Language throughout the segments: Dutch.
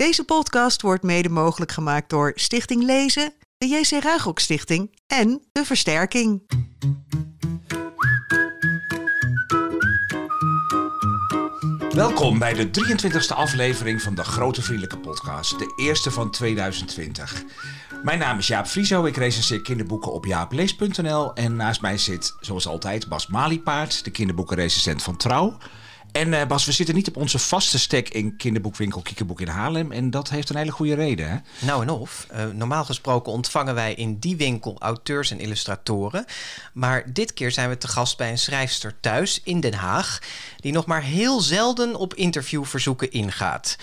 Deze podcast wordt mede mogelijk gemaakt door Stichting Lezen, de JC Ruigrok Stichting en de Versterking. Welkom bij de 23e aflevering van de Grote Vriendelijke Podcast, de eerste van 2020. Mijn naam is Jaap Frieso, ik recenseer kinderboeken op jaaplees.nl en naast mij zit, zoals altijd, Bas Maliepaard, de kinderboekenrecensent van Trouw. En uh, Bas, we zitten niet op onze vaste stek in kinderboekwinkel Kiekenboek in Haarlem. En dat heeft een hele goede reden, hè? Nou en of. Uh, normaal gesproken ontvangen wij in die winkel auteurs en illustratoren. Maar dit keer zijn we te gast bij een schrijfster thuis in Den Haag... die nog maar heel zelden op interviewverzoeken ingaat.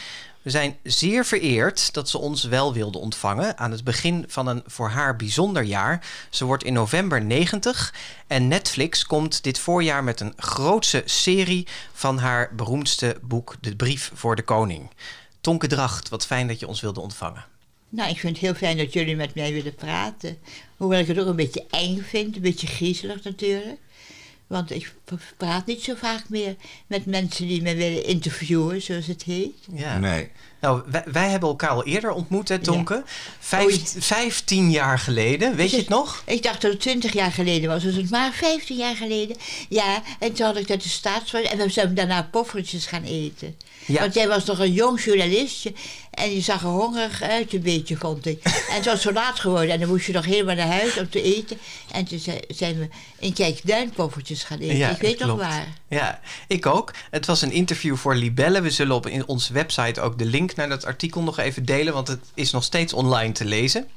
We zijn zeer vereerd dat ze ons wel wilde ontvangen aan het begin van een voor haar bijzonder jaar. Ze wordt in november 90 en Netflix komt dit voorjaar met een grootse serie van haar beroemdste boek De Brief voor de Koning. Tonke Dracht, wat fijn dat je ons wilde ontvangen. Nou, ik vind het heel fijn dat jullie met mij willen praten. Hoewel ik het ook een beetje eng vind, een beetje griezelig natuurlijk. Want ik praat niet zo vaak meer met mensen die me willen interviewen, zoals het heet. Ja. Nee. Nou, wij, wij hebben elkaar al eerder ontmoet, hè, Tonke? Vijf, vijftien jaar geleden, weet je het nog? Ik dacht dat het twintig jaar geleden was, dus het maar vijftien jaar geleden. Ja, en toen had ik dat de staatsvoor en we zijn daarna poffertjes gaan eten. Ja. Want jij was nog een jong journalistje en je zag er hongerig uit een beetje, vond ik. En het was zo laat geworden en dan moest je nog helemaal naar huis om te eten. En toen zijn we in Kijkduinpoffertjes gaan eten. Ja, ik weet nog waar. Ja, ik ook. Het was een interview voor Libelle. We zullen op in onze website ook de link naar dat artikel nog even delen, want het is nog steeds online te lezen.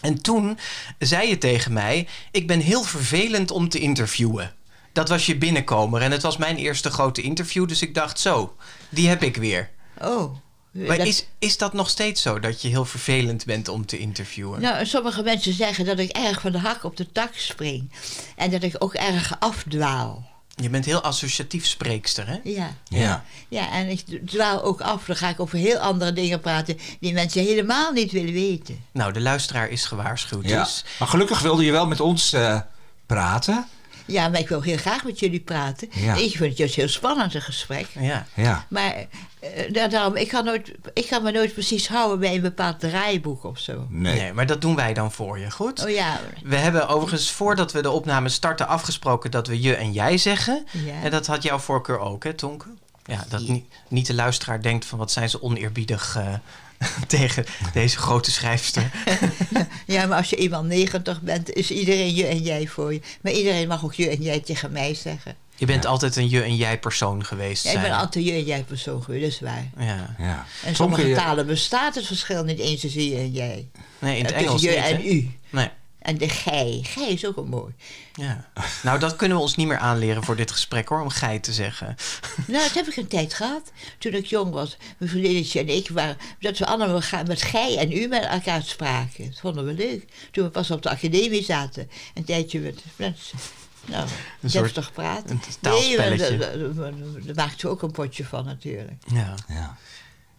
En toen zei je tegen mij: Ik ben heel vervelend om te interviewen. Dat was je binnenkomer en het was mijn eerste grote interview, dus ik dacht: Zo, die heb ik weer. Oh. Maar is, is dat nog steeds zo, dat je heel vervelend bent om te interviewen? Nou, sommige mensen zeggen dat ik erg van de hak op de tak spring. En dat ik ook erg afdwaal. Je bent heel associatief spreekster, hè? Ja. Ja, ja en ik dwaal ook af. Dan ga ik over heel andere dingen praten die mensen helemaal niet willen weten. Nou, de luisteraar is gewaarschuwd. Ja. Dus. Maar gelukkig wilde je wel met ons uh, praten. Ja, maar ik wil heel graag met jullie praten. Ja. Ik vind het juist heel spannend, een gesprek. Ja. ja. Maar uh, daarom, ik kan, nooit, ik kan me nooit precies houden bij een bepaald draaiboek of zo. Nee. nee. maar dat doen wij dan voor je, goed? Oh ja. We hebben overigens, voordat we de opname starten, afgesproken dat we je en jij zeggen. Ja. En dat had jouw voorkeur ook, hè, Tonke? Ja, dat niet, niet de luisteraar denkt van wat zijn ze oneerbiedig uh, tegen deze grote schrijfster. ja, maar als je eenmaal 90 bent, is iedereen je en jij voor je. Maar iedereen mag ook je en jij tegen mij zeggen. Je bent altijd een je en jij persoon geweest. Ja, ik ben altijd een je en jij persoon geweest, dat is waar. Ja. ja. En sommige talen bestaat het verschil niet eens tussen je en jij. Nee, in het Engels je niet, en u. Nee. En de gij. Gij is ook een mooi. Ja. Nou, dat kunnen we ons niet meer aanleren voor dit gesprek hoor, om gij te zeggen. Nou, dat heb ik een tijd gehad. Toen ik jong was, mijn vriendinnetje en ik waren. dat we allemaal met gij en u met elkaar spraken. Dat vonden we leuk. Toen we pas op de academie zaten. Een tijdje met mensen. Nou, een deftig praten. Een taalspelletje. Nee, daar maakten we ook een potje van natuurlijk. Ja. ja.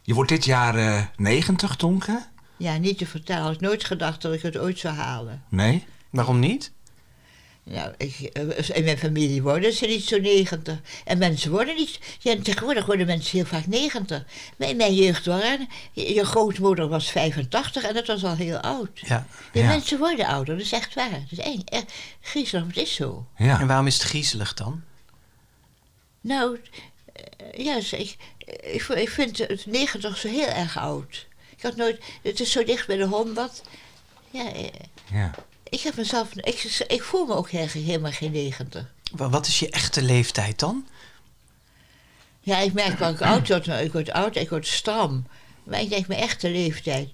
Je wordt dit jaar uh, 90, Tonke? Ja, niet te vertellen. Ik had nooit gedacht dat ik het ooit zou halen. Nee? Waarom niet? Nou, ik, eh, in mijn familie worden ze niet zo 90. En mensen worden niet. Ja, tegenwoordig worden mensen heel vaak 90. Maar in mijn jeugd waren. Je, je grootmoeder was 85 en dat was al heel oud. Ja. De ja. mensen worden ouder, dat is echt waar. Dat is echt, echt griezelig, het is zo. Ja. En waarom is het griezelig dan? Nou, eh, ja, ik, ik, ik vind het 90 zo heel erg oud. Ik had nooit, het is zo dicht bij de honderd. Ja, eh, ja. Ik heb mezelf, ik, ik voel me ook helemaal geen negentig. Wat is je echte leeftijd dan? Ja, ik merk wel, ik oud word, ik word oud, ik word stram. Maar ik denk mijn echte leeftijd.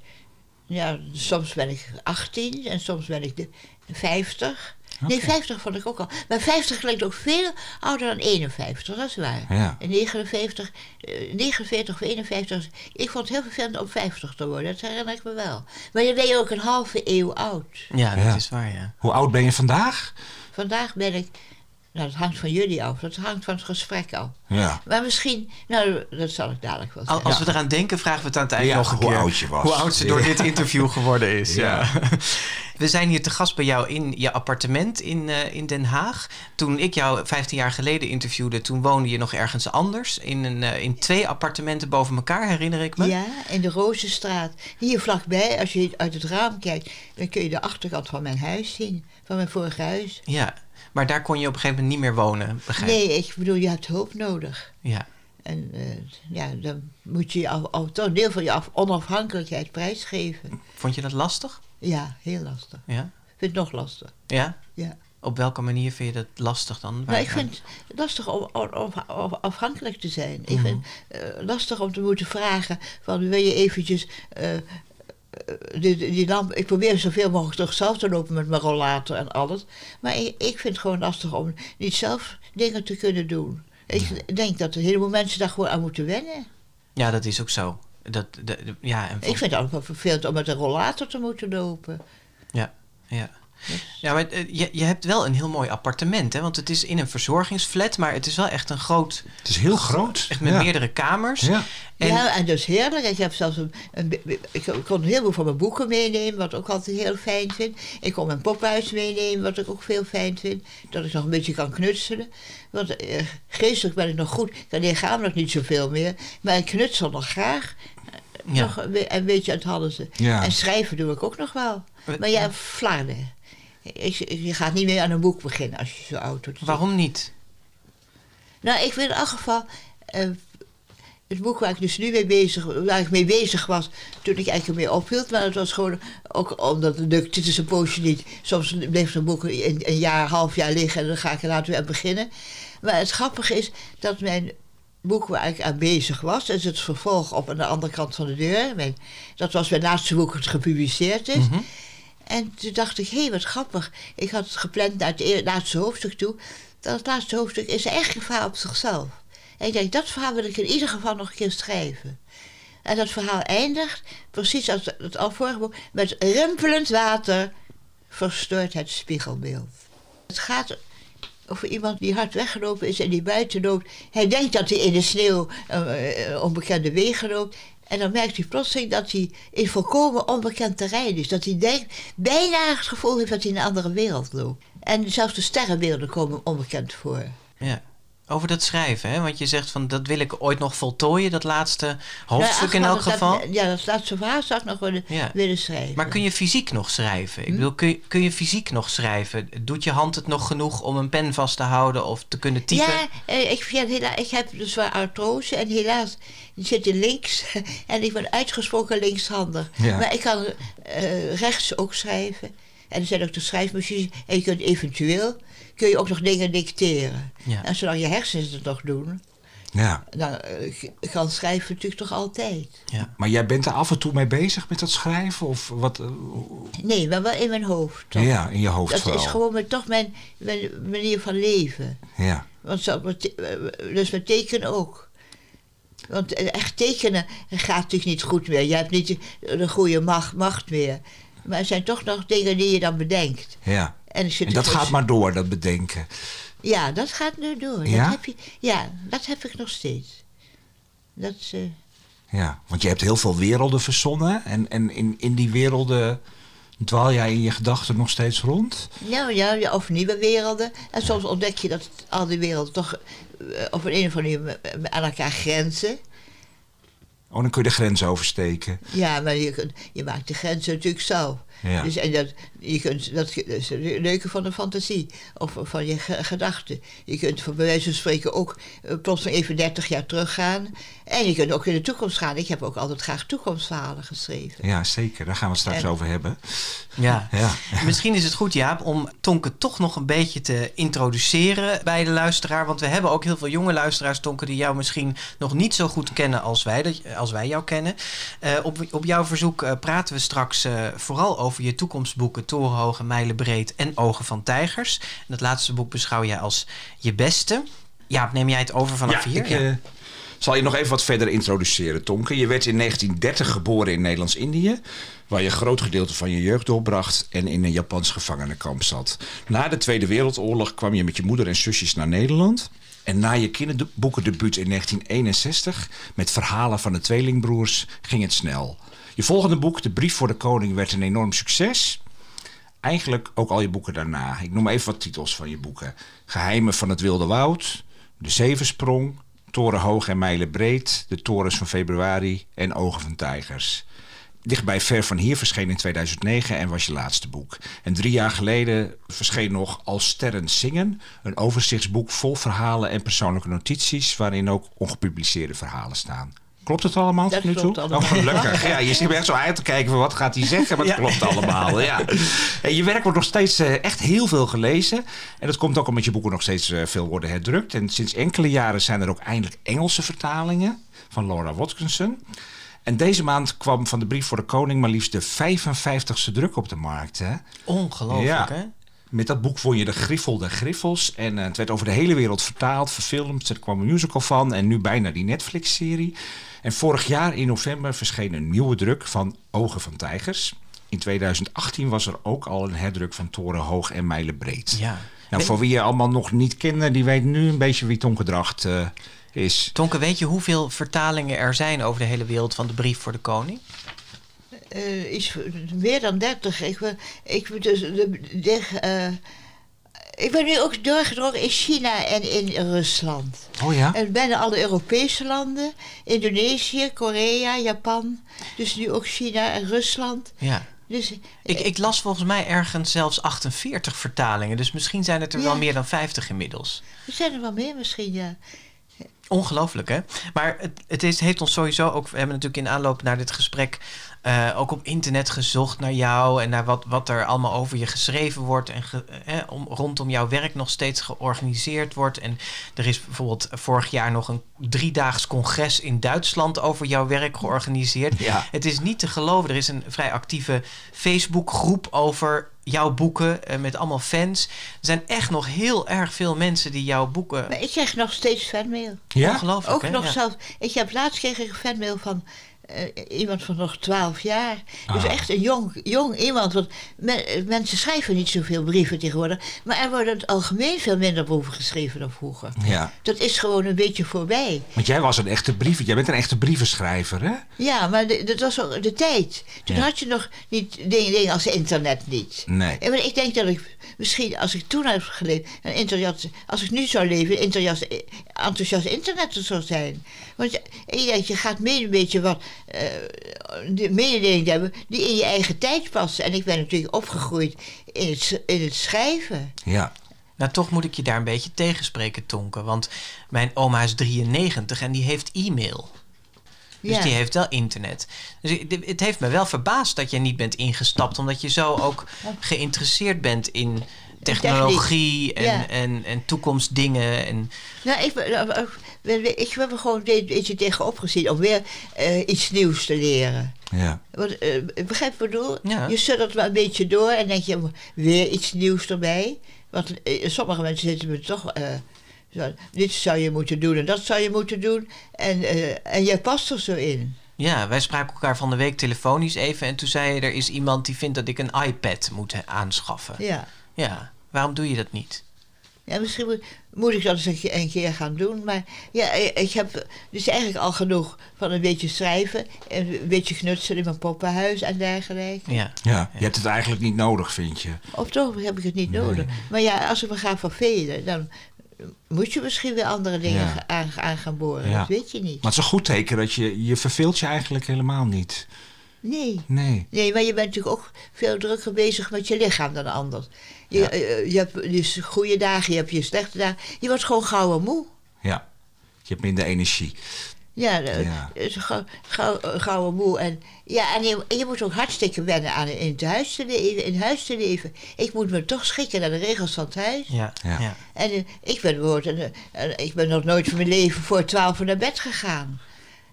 Ja, soms ben ik 18 en soms ben ik 50. Nee, 50 vond ik ook al. Maar 50 lijkt ook veel ouder dan 51, dat is waar. Ja. En 49, 49 eh, of 51, ik vond het heel vervelend om 50 te worden, dat herinner ik me wel. Maar dan ben je ook een halve eeuw oud. Ja, dat is waar, ja. Hoe oud ben je vandaag? Vandaag ben ik nou dat hangt van jullie af, dat hangt van het gesprek af. Ja. Maar misschien, nou dat zal ik dadelijk wel zeggen. Als we eraan denken, vragen we het aan het eind Ja, nog een hoe keer. oud je was. Hoe oud ze door dit interview geworden is. Ja. Ja. We zijn hier te gast bij jou in je appartement in, uh, in Den Haag. Toen ik jou 15 jaar geleden interviewde, toen woonde je nog ergens anders. In, een, uh, in twee appartementen boven elkaar, herinner ik me. Ja, in de Rozenstraat. Hier vlakbij, als je uit het raam kijkt, dan kun je de achterkant van mijn huis zien. Van mijn vorige huis. Ja, maar daar kon je op een gegeven moment niet meer wonen, begrijp Nee, ik bedoel, je hebt hulp nodig. Ja. En uh, ja, dan moet je al, al, toch deel van je af, onafhankelijkheid prijsgeven. Vond je dat lastig? Ja, heel lastig. Ja? Ik vind het nog lastig. Ja? Ja. Op welke manier vind je dat lastig dan? Nou, ik vind het lastig om, om, om afhankelijk te zijn. Ik vind het uh, lastig om te moeten vragen van wil je eventjes... Uh, die, die lamp, ik probeer zoveel mogelijk toch zelf te lopen met mijn rollator en alles. Maar ik, ik vind het gewoon lastig om niet zelf dingen te kunnen doen. Ik denk dat een heleboel mensen daar gewoon aan moeten wennen. Ja, dat is ook zo. Dat, de, ja, en Ik vind het ook wel vervelend om met een rollator te moeten lopen. Ja, ja. Ja, maar je, je hebt wel een heel mooi appartement, hè? Want het is in een verzorgingsflat, maar het is wel echt een groot... Het is heel groot. Echt met ja. meerdere kamers. Ja. En, ja, en dat is heerlijk. Ik heb zelfs een, een, ik kon heel veel van mijn boeken meenemen, wat ik ook altijd heel fijn vind. Ik kon mijn pophuis meenemen, wat ik ook veel fijn vind. Dat ik nog een beetje kan knutselen. Want eh, geestelijk ben ik nog goed. Dan lichamelijk niet zoveel meer. Maar ik knutsel nog graag. Ja. Nog een, een beetje aan het hadden Ja. En schrijven doe ik ook nog wel. Maar ja, flarden. Je gaat niet meer aan een boek beginnen als je zo oud wordt. Waarom niet? Nou, ik wil in elk geval. eh, het boek waar ik dus nu mee bezig, waar ik mee bezig was, toen ik eigenlijk mee ophield. Maar het was gewoon ook omdat het is een poosje niet. Soms bleef een boek een, een jaar, half jaar liggen en dan ga ik er later weer aan beginnen. Maar het grappige is dat mijn boek waar ik aan bezig was, dat is het vervolg op aan de andere kant van de deur. Mijn, dat was mijn laatste boek dat gepubliceerd is. Mhm. En toen dacht ik, hé, wat grappig. Ik had het gepland naar het eer- laatste hoofdstuk toe. Dat het laatste hoofdstuk is echt verhaal op zichzelf. En ik denk, dat verhaal wil ik in ieder geval nog een keer schrijven. En dat verhaal eindigt, precies als het al vorige boek, met rimpelend water verstoort het spiegelbeeld. Het gaat over iemand die hard weggelopen is en die buiten loopt. Hij denkt dat hij in de sneeuw uh, onbekende wegen loopt. En dan merkt hij plotseling dat hij in volkomen onbekend terrein is. Dat hij denkt, bijna het gevoel heeft dat hij in een andere wereld loopt. En zelfs de sterrenbeelden komen onbekend voor. Ja. Over dat schrijven, hè? Want je zegt van dat wil ik ooit nog voltooien, dat laatste hoofdstuk Ja, in elk dat- geval. Ja, dat laatste verhaal zou ik nog willen, Ja. willen schrijven. Maar kun je fysiek nog schrijven? Ik bedoel, kun je, kun je fysiek nog schrijven? Doet je hand het nog genoeg om een pen vast te houden of te kunnen typen? Ja, eh, ik, vind ik heb dus wel artrose en helaas zit in links en ik ben uitgesproken linkshandig. Ja. Maar ik kan eh, rechts ook schrijven. En er zijn ook de schrijfmachines en je kunt eventueel kun je ook nog dingen dicteren. Ja. En zolang je hersens het nog doen, Ja. dan eh, kan schrijven natuurlijk toch altijd. Ja. Maar jij bent er af en toe mee bezig met dat schrijven? Of wat? eh, Nee, maar wel in mijn hoofd. toch? ja, in je hoofd Dat vooral. is gewoon mijn- toch mijn, mijn manier van leven. Ja. Want zo, eh, dus met tekenen ook. Want echt tekenen gaat natuurlijk niet goed meer. Je hebt niet de, de goede macht, macht meer. Maar er zijn toch nog dingen die je dan bedenkt. ja. En, dat dus- gaat maar door, dat bedenken. Ja, dat gaat nu door. Ja? Dat heb je, ja, dat heb ik nog steeds. Dat, eh, Ja, want je hebt heel veel werelden verzonnen. En, en in, in die werelden dwaal jij in je gedachten nog steeds rond. ja, ja, of nieuwe werelden. En soms ontdek je dat al die werelden toch eh, op een, een of andere manier eh, aan elkaar grenzen. Oh, dan kun je de grens oversteken. Ja, maar je, je maakt de grenzen natuurlijk zelf. Ja. Dus, en dat, je kunt, dat is het leuke van de fantasie. Of van je ge- gedachten. Je kunt voor bij wijze van spreken ook uh, plotseling even 30 jaar teruggaan. En je kunt ook in de toekomst gaan. Ik heb ook altijd graag toekomstverhalen geschreven. Ja, zeker. Daar gaan we het straks En- over hebben. Ja. Ja. Misschien is het goed, Jaap, om Tonke toch nog een beetje te introduceren bij de luisteraar. Want we hebben ook heel veel jonge luisteraars, Tonke, die jou misschien nog niet zo goed kennen als wij, als wij jou kennen. Eh, op, op jouw verzoek eh, praten we straks eh, vooral over je toekomstboeken Torenhoge, Mijlenbreed en Ogen van Tijgers. En dat laatste boek beschouw jij als je beste. Jaap, neem jij het over vanaf hier? ik eh, zal je nog even wat verder introduceren, Tonke. Je werd in 1930 geboren in Nederlands-Indië, waar je een groot gedeelte van je jeugd doorbracht en in een Japans gevangenenkamp zat. Na de Tweede Wereldoorlog kwam je met je moeder en zusjes naar Nederland. En na je kinderboekendebuut in 1961 met verhalen van de tweelingbroers ging het snel. Je volgende boek, De Brief voor de Koning, werd een enorm succes. Eigenlijk ook al je boeken daarna. Ik noem even wat titels van je boeken. Geheimen van het Wilde Woud, De Zevensprong, Toren Hoog en Mijlen Breed, De Torens van Februari en Ogen van Tijgers. Dichtbij Ver van Hier verscheen in 2009 en was je laatste boek. En drie jaar geleden verscheen nog Als Sterren Zingen, een overzichtsboek vol verhalen en persoonlijke notities, waarin ook ongepubliceerde verhalen staan. Klopt het allemaal Dat tot nu toe? klopt allemaal. Oh, gelukkig. Ja, je zit er echt zo uit te kijken van wat gaat hij zeggen, maar het Ja. klopt allemaal. Ja. En je werk wordt nog steeds eh, echt heel veel gelezen. En dat komt ook omdat je boeken nog steeds eh, veel worden herdrukt. En sinds enkele jaren zijn er ook eindelijk Engelse vertalingen van Laura Watkinson. En deze maand kwam van de Brief voor de Koning maar liefst de 55ste druk op de markt. Hè? Ongelooflijk, Ja. hè? Met dat boek won je de Griffel de Griffels. En eh, het werd over de hele wereld vertaald, verfilmd. Er kwam een musical van en nu bijna die Netflix-serie. En vorig jaar in november verscheen een nieuwe druk van Ogen van Tijgers. In 2018 was er ook al een herdruk van Toren Hoog en Mijlen Breed. Ja. Nou, voor wie je allemaal nog niet kende, die weet nu een beetje wie Tonkedracht eh is. Tonke, weet je hoeveel vertalingen er zijn over de hele wereld van de brief voor de koning? Eh, iets van- meer dan 30. Ik ben, ik dus, de, de, eh, ik ben nu ook doorgedrongen in China en in Rusland. Oh ja? En bijna alle Europese landen, Indonesië, Korea, Japan. Dus nu ook China en Rusland. Ja. Dus Ik, ik las volgens mij ergens zelfs 48 vertalingen. Dus misschien zijn het er wel meer dan 50 inmiddels. er zijn er wel meer misschien, ja. Ongelooflijk, hè? Maar het, het is, heeft ons sowieso ook... We hebben natuurlijk in aanloop naar dit gesprek... eh, ook op internet gezocht naar jou... en naar wat, wat er allemaal over je geschreven wordt... en ge- eh, om, rondom jouw werk nog steeds georganiseerd wordt. En er is bijvoorbeeld vorig jaar nog een driedaags congres in Duitsland... over jouw werk georganiseerd. Ja. Het is niet te geloven. Er is een vrij actieve Facebookgroep over jouw boeken... eh, met allemaal fans. Er zijn echt nog heel erg veel mensen die jouw boeken... Maar ik krijg nog steeds fanmail. Ja? Ongelooflijk, Ook hè? nog Ja. zelf. Ik heb laatst kreeg ik een fanmail van iemand van nog 12 jaar. Dus Ah. echt een jong, jong iemand. Want men- mensen schrijven niet zoveel brieven tegenwoordig. Maar er worden in het algemeen veel minder brieven geschreven dan vroeger. Ja. Dat is gewoon een beetje voorbij. Want jij was een echte brief. Jij bent een echte brievenschrijver, hè? Ja, maar de- dat was ook de tijd. Toen Ja. had je nog niet dingen, dingen als internet niet. Nee. En ik denk dat ik misschien, als ik toen had geleefd, een enthousiast, als ik nu zou leven, enthousiast, enthousiast internetter zou zijn. Want je- ik denk, je gaat mee een beetje wat eh de mededeling hebben die in je eigen tijd passen. En ik ben natuurlijk opgegroeid in het, s- in het schrijven. Ja. Nou, toch moet ik je daar een beetje tegenspreken, Tonke. Want mijn oma is 93 en die heeft e-mail. Dus Ja. die heeft wel internet. Dus het heeft me wel verbaasd dat je niet bent ingestapt. Omdat je zo ook geïnteresseerd bent in technologie en, Ja. en, en toekomstdingen. En, Nou, ik, we- ik heb er gewoon een beetje tegenop gezien om weer eh, iets nieuws te leren. Ja. Want, eh, begrijp je wat ik bedoel? Ja. Je suddert maar een beetje door en denk je weer iets nieuws erbij. Want eh, sommige mensen zitten me toch. zo, dit zou je moeten doen en dat zou je moeten doen. En, en jij past er zo in. ja, wij spraken elkaar van de week telefonisch even. En toen zei je, er is iemand die vindt dat ik een iPad moet aanschaffen. Ja. Ja, waarom doe je dat niet? Ja, misschien moet, moet ik dat eens een keer, gaan doen. Maar ja, eh, ik heb dus eigenlijk al genoeg van een beetje schrijven. En een beetje knutselen in mijn poppenhuis en dergelijke. Ja. Ja. Je hebt het eigenlijk niet nodig, vind je? Op toch heb ik het niet nodig. Maar ja, als ik me ga vervelen, dan moet je misschien weer andere dingen Ja. aan, aan gaan boren. Ja. Dat weet je niet. Maar het is een goed teken dat je... Je verveelt je eigenlijk helemaal niet. Nee. Nee. Nee, maar je bent natuurlijk ook veel drukker bezig met je lichaam dan anders. Je, Ja. eh, je hebt dus goede dagen, je hebt je slechte dagen. Je wordt gewoon gauw en moe. Ja. Je hebt minder energie. Ja, eh, Ja. gauw, gauw, eh, gauw en moe. En, ja, en je, je moet ook hartstikke wennen aan in het huis te leven. In huis te leven. Ik moet me toch schikken naar de regels van het huis. Ja, Ja. ja. En ik ben bijvoorbeeld, een, eh, ik ben nog nooit van mijn leven voor twaalf uur naar bed gegaan.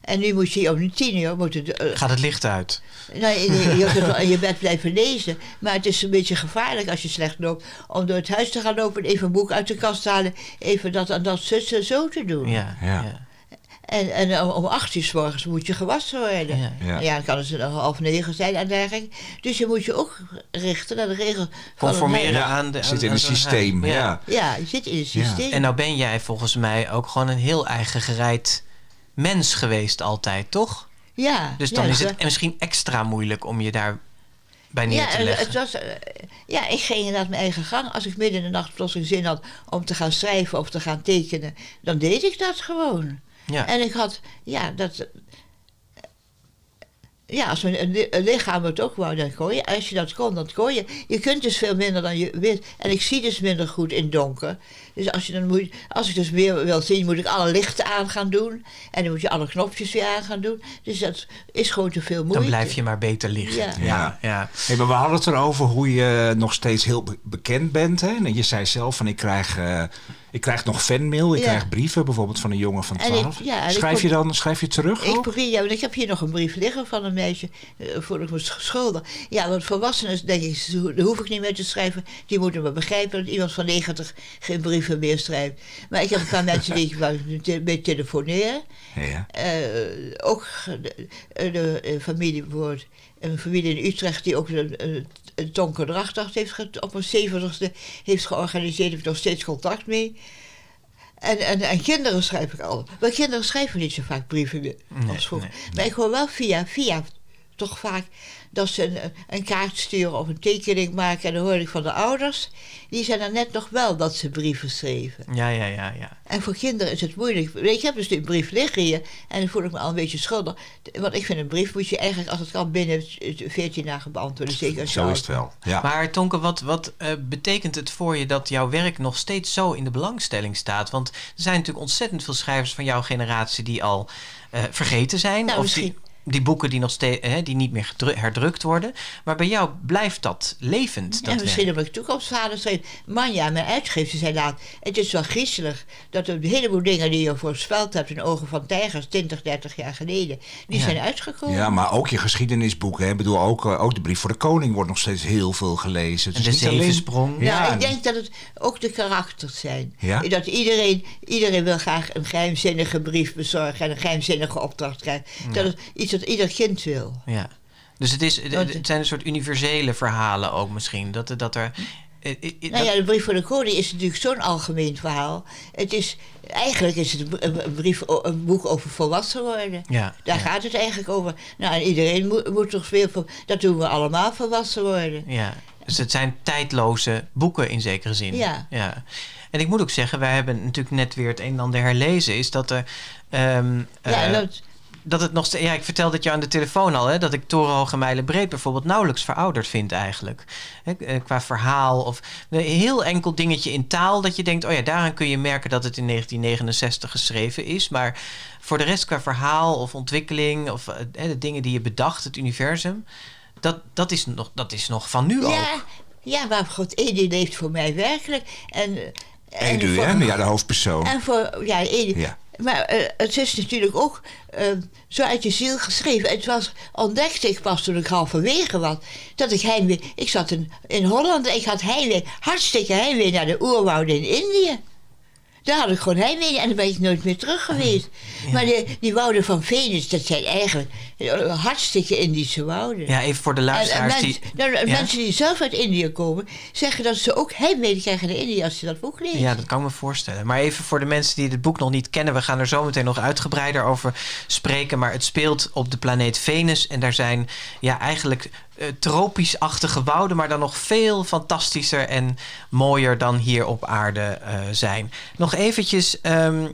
En nu moet je om tien uur moeten. eh, Gaat het licht uit? nou, je, je kunt wel in je bed blijven lezen. Maar het is een beetje gevaarlijk als je slecht loopt. Om door het huis te gaan lopen en even een boek uit de kast te halen. Even dat en dat zus en zo te doen. Ja, Ja. ja. En, en om, acht uur s morgens moet je gewassen worden. Ja. Ja. Ja, dan kan het nog half negen zijn en dergelijke. Dus je moet je ook richten naar de regels. het Conformeren aan de. Zit in een zo'n systeem, ja. Ja, je zit in het Ja. systeem. En nou ben jij volgens mij ook gewoon een heel eigen gereid mens geweest altijd, toch? ja, Dus ja, dan is dat- het misschien extra moeilijk om je daar bij neer ja, te en leggen. Het was, eh, ja, ik ging inderdaad mijn eigen gang. Als ik midden in de nacht plotseling zin had om te gaan schrijven of te gaan tekenen, dan deed ik dat gewoon. ja. En ik had, ja, dat. Ja, als mijn li- lichaam het ook wou, dan kon je. Als je dat kon, dan kon je. Je kunt dus veel minder dan je weet. En ik zie dus minder goed in donker. Dus als, je dan moet, als ik dus meer wil zien, moet ik alle lichten aan gaan doen. En dan moet je alle knopjes weer aan gaan doen. Dus dat is gewoon te veel moeite. dan blijf je maar beter liggen. Ja. Ja. ja. Hey, maar we hadden het erover hoe je nog steeds heel be- bekend bent. Hè? En je zei zelf van ik krijg, eh, ik krijg nog fanmail, ik Ja. krijg brieven bijvoorbeeld van een jongen van En ik- 12. ja, en ik schrijf je dan schrijf je terug? Ik probeer, ja, want ik heb hier nog een brief liggen van een meisje, eh, voor ik me schuldig. Ja, want volwassenen, denk ik, daar hoef ik niet meer te schrijven. Die moeten me begrijpen dat iemand van 90 geen meer. Maar ik heb een paar mensen die ik mee telefoneren. Ja. Eh, ook de, de, familie bijvoorbeeld, een familie in Utrecht die ook een, een, een heeft op een 70ste heeft georganiseerd. Heb ik nog steeds contact mee. En, en, en kinderen schrijf ik al. Maar kinderen schrijven niet zo vaak brieven meer als vroeger. nee, Maar ik hoor wel via, via toch vaak dat ze een, een kaart sturen of een tekening maken. En dan hoor ik van de ouders. Die zijn er net nog wel dat ze brieven schreven. Ja, ja, ja, ja. En voor kinderen is het moeilijk. Ik heb dus een brief liggen hier en dan voel ik me al een beetje schuldig. Want ik vind een brief moet je eigenlijk, als het kan, binnen 14 dagen beantwoorden. Zeker Zo is het wel. Ja. Maar Tonke, wat, wat eh, betekent het voor je dat jouw werk nog steeds zo in de belangstelling staat? Want er zijn natuurlijk ontzettend veel schrijvers van jouw generatie die al eh, vergeten zijn. Nou, of misschien- die, die boeken die nog steeds die niet meer herdrukt worden. Maar bij jou blijft dat levend. Dat en misschien werk. heb ik toekomstvader schreef. Manja, mijn uitgever, zei laat. Het is wel griezelig dat een heleboel dingen die je voorspeld hebt in Ogen van Tijgers 20, 30 jaar geleden, die Ja. zijn uitgekomen. Ja, maar ook je geschiedenisboeken. Hè. Ik bedoel, ook, eh, ook de brief voor de koning wordt nog steeds heel veel gelezen. En Dus de zevensprong. Ja, nou, en- ik denk dat het ook de karakters zijn. Ja? Dat iedereen, iedereen wil graag een geheimzinnige brief bezorgen en een geheimzinnige opdracht krijgen. Dat is iets ieder kind wil. Ja. Dus het, is, Dat- het zijn een soort universele verhalen ook misschien. Dat, dat er. eh, eh, eh, Nou ja, de brief voor de koning is natuurlijk zo'n algemeen verhaal. Het is, eigenlijk is het een br- een, brief, een boek over volwassen worden. ja, Daar ja. gaat het eigenlijk over. Nou, en iedereen moet, moet toch veel van. Dat doen we allemaal volwassen worden. Ja, dus het zijn tijdloze boeken in zekere zin. Ja. ja. En ik moet ook zeggen, wij hebben natuurlijk net weer het een en ander herlezen. Is dat er. ehm, ja, dat, dat het nog steeds. Ja, ik vertelde het je aan de telefoon al, hè, dat ik Torenhoge Mijlen Breed bijvoorbeeld nauwelijks verouderd vind eigenlijk. Hè, eh, qua verhaal of een heel enkel dingetje in taal dat je denkt, oh ja, daaraan kun je merken dat het in 1969 geschreven is. Maar voor de rest qua verhaal of ontwikkeling of eh, hè, de dingen die je bedacht, het universum, dat, dat, is, nog, dat is nog van nu ook. ja, ja, maar God, Edi leeft voor mij werkelijk. En, en Edu, voor- hè? Ja, de hoofdpersoon. En voor, ja, Edi. Ja. Maar eh, het is natuurlijk ook eh, zo uit je ziel geschreven. Het was, ontdekte ik pas toen ik halverwege was, dat ik heimwee... Ik zat in, in Holland en ik had heimwee, hartstikke heimwee naar de oerwouden in Indië. Daar had ik gewoon heimwee en dan ben ik nooit meer terug geweest. Maar die, die wouden van Venus, dat zijn eigenlijk eh, hartstikke Indische wouden. Ja, even voor de En, en luisteraars mens- die... nou, en Ja? mensen die zelf uit Indië komen, zeggen dat ze ook heimwee krijgen naar Indië als ze dat boek lezen. Ja, dat kan ik me voorstellen. Maar even voor de mensen die het boek nog niet kennen, we gaan er zo meteen nog uitgebreider over spreken. Maar het speelt op de planeet Venus en daar zijn ja, eigenlijk eh, tropisch-achtige wouden, maar dan nog veel fantastischer en mooier dan hier op aarde eh, zijn. Nog eventjes. ehm,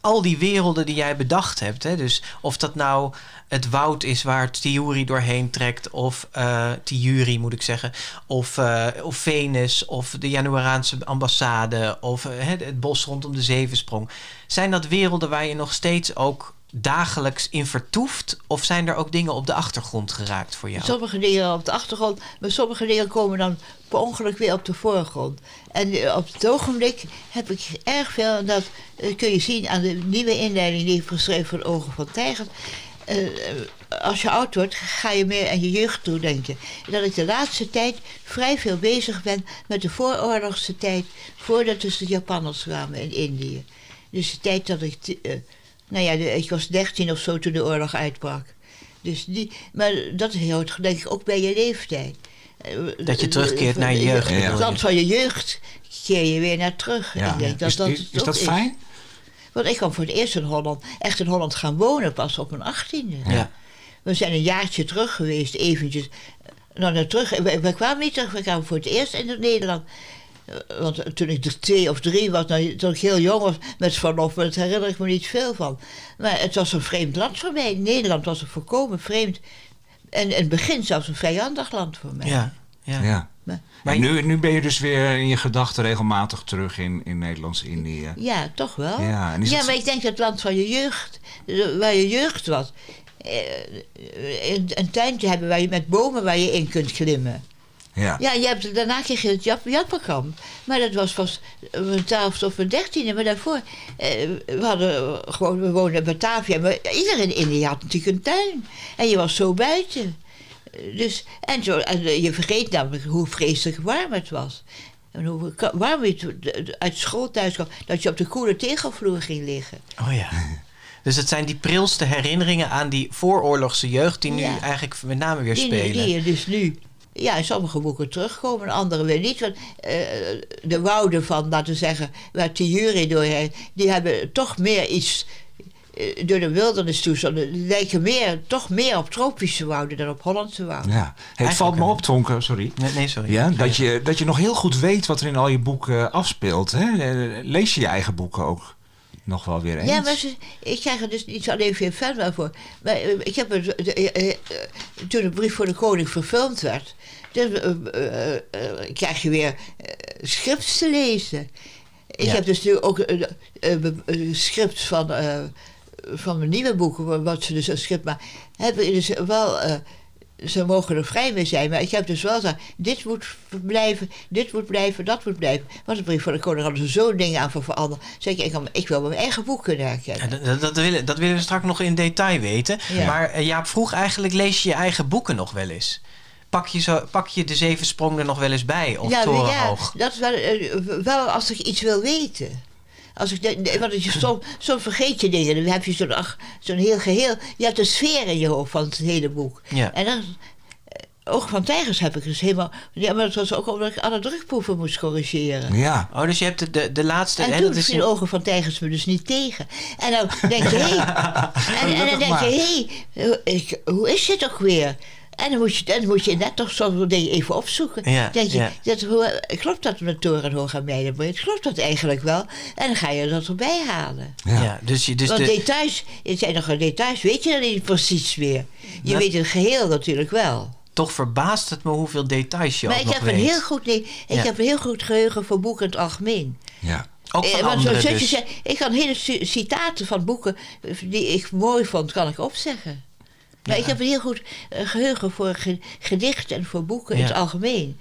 al die werelden die jij bedacht hebt. Hè? Dus of dat nou het woud is waar Tiuri doorheen trekt, of eh Tiuri moet ik zeggen, of, of Venus, of de Januaraanse ambassade, of het bos rondom de Zevensprong. Zijn dat werelden waar je nog steeds ook dagelijks in vertoeft? Of zijn er ook dingen op de achtergrond geraakt voor jou? Sommige dingen op de achtergrond, maar sommige dingen komen dan per ongeluk weer op de voorgrond. En eh, op het ogenblik heb ik erg veel, en dat eh, kun je zien aan de nieuwe inleiding die ik geschreven de Ogen van Tijgers. Eh, als je oud wordt, ga je meer aan je jeugd toe denken. En dat ik de laatste tijd vrij veel bezig ben met de vooroorlogse tijd, voordat dus de Japanners kwamen in Indië. Dus de tijd dat ik, nou ja, ik was 13 of zo toen de oorlog uitbrak. Dus die, maar dat hoort denk ik ook bij je leeftijd. Eh, Dat je terugkeert naar je jeugd, bedoel Het je? land van je jeugd keer je weer naar terug. Ja. Ik denk dat is, dat is, is dat fijn? Want ik kwam voor het eerst in Holland, echt in Holland gaan wonen pas op mijn achttiende. Ja. We zijn een jaartje terug geweest, eventjes nou, terug. We, we, kwamen niet terug, we kwamen voor het eerst in Nederland. Eh, want toen ik twee of drie was, nou, toen ik heel jong was met verlof, daar herinner ik me niet veel van. Maar het was een vreemd land voor mij. Nederland was een volkomen vreemd. En in het begin zelfs een vijandig land voor mij. Ja, ja. ja. Maar, nu, nu ben je dus weer in je gedachten regelmatig terug in, in Nederlands-Indië. Ja, toch wel. Ja, ja maar ik denk dat het land van je jeugd, waar je jeugd was. Eh, een tuintje hebben waar je met bomen waar je in kunt klimmen. Ja. ja, je hebt, daarna kreeg je het Jap Jappenkamp. Maar dat was pas een twaalfde of een dertiende. Maar daarvoor, eh, we hadden gewoon, we woonden in Batavia. Maar iedereen in Indië had natuurlijk een tuin. En je was zo buiten. Dus, en, zo, en je vergeet namelijk hoe vreselijk warm het was. En hoe warm je uit school thuis kwam. Dat je op de koele tegelvloer ging liggen. Oh ja. Dus het zijn die prilste herinneringen aan die vooroorlogse jeugd... die nu eigenlijk met name weer spelen. Die je dus nu ja, in sommige boeken terugkomen, andere weer niet. Want uh, de wouden van, laten we zeggen, waar Thierry doorheen, die hebben toch meer iets uh, door de wildernis toestanden. lijken meer, toch meer op tropische wouden dan op Hollandse wouden. Ja, het valt me op, Tonker, sorry. Nee, nee sorry. Ja, dat, je, dat je nog heel goed weet wat er in al je boeken afspeelt. Hè? Lees je je eigen boeken ook? Nog wel weer eens. Ja, maar ik krijg er dus niet alleen veel fan voor. Maar eh, ik heb er, eh, eh, toen de brief voor de koning verfilmd werd, dan krijg je weer scripts te lezen. Ik heb dus nu ook een script van, van mijn nieuwe boeken, wat ze dus een script maar hebben dus wel ze mogen er vrij mee zijn. Maar ik heb dus wel gezegd, dit moet blijven, dit moet blijven, dat moet blijven. Want de brief van de koning hadden ze zo'n dingen aan voor veranderd. Zeg ik, ik wil mijn eigen boek kunnen herkennen. Ja, dat, dat, willen, dat willen we straks nog in detail weten. Maar uh, Jaap vroeg eigenlijk, lees je je eigen boeken nog wel eens? Pak je, zo, pak je de zeven sprong er nog wel eens bij? Of ja, ja, dat is wel, uh, wel als ik iets wil weten. Als ik de, want je, soms, soms vergeet je dingen. Dan heb je zo'n zo'n heel geheel. Je hebt een sfeer in je hoofd van het hele boek. Ja. En dan. Eh, Oog van Tijgers heb ik dus helemaal. Ja, maar dat was ook omdat ik alle drukproeven moest corrigeren. Ja. Oh, dus je hebt de, de, de laatste. En, en toen viel in... Ogen van Tijgers me dus niet tegen. En dan denk je, hé. Hey, en, en, dan denk je, hé, hey, hoe is dit toch weer? En dan moet je, dan moet je net toch zo'n ding even opzoeken. Ja, denk je, ja. dat, klopt dat met Torenhoog aan Meidenbreed? Klopt dat eigenlijk wel? En dan ga je dat erbij halen. Ja. ja dus je, dus Want de... details, het zijn nog details, weet je dan niet precies meer. Je weet het geheel natuurlijk wel. Toch verbaast het me hoeveel details je maar ik heb weet. Een heel goed, nee, ik heb een heel goed geheugen voor boeken in het algemeen. Ja. Ook van eh, Want dus. zei, ik kan hele citaten van boeken die ik mooi vond, kan ik opzeggen. Maar ik heb een heel goed uh, geheugen voor gedichten en voor boeken in het algemeen.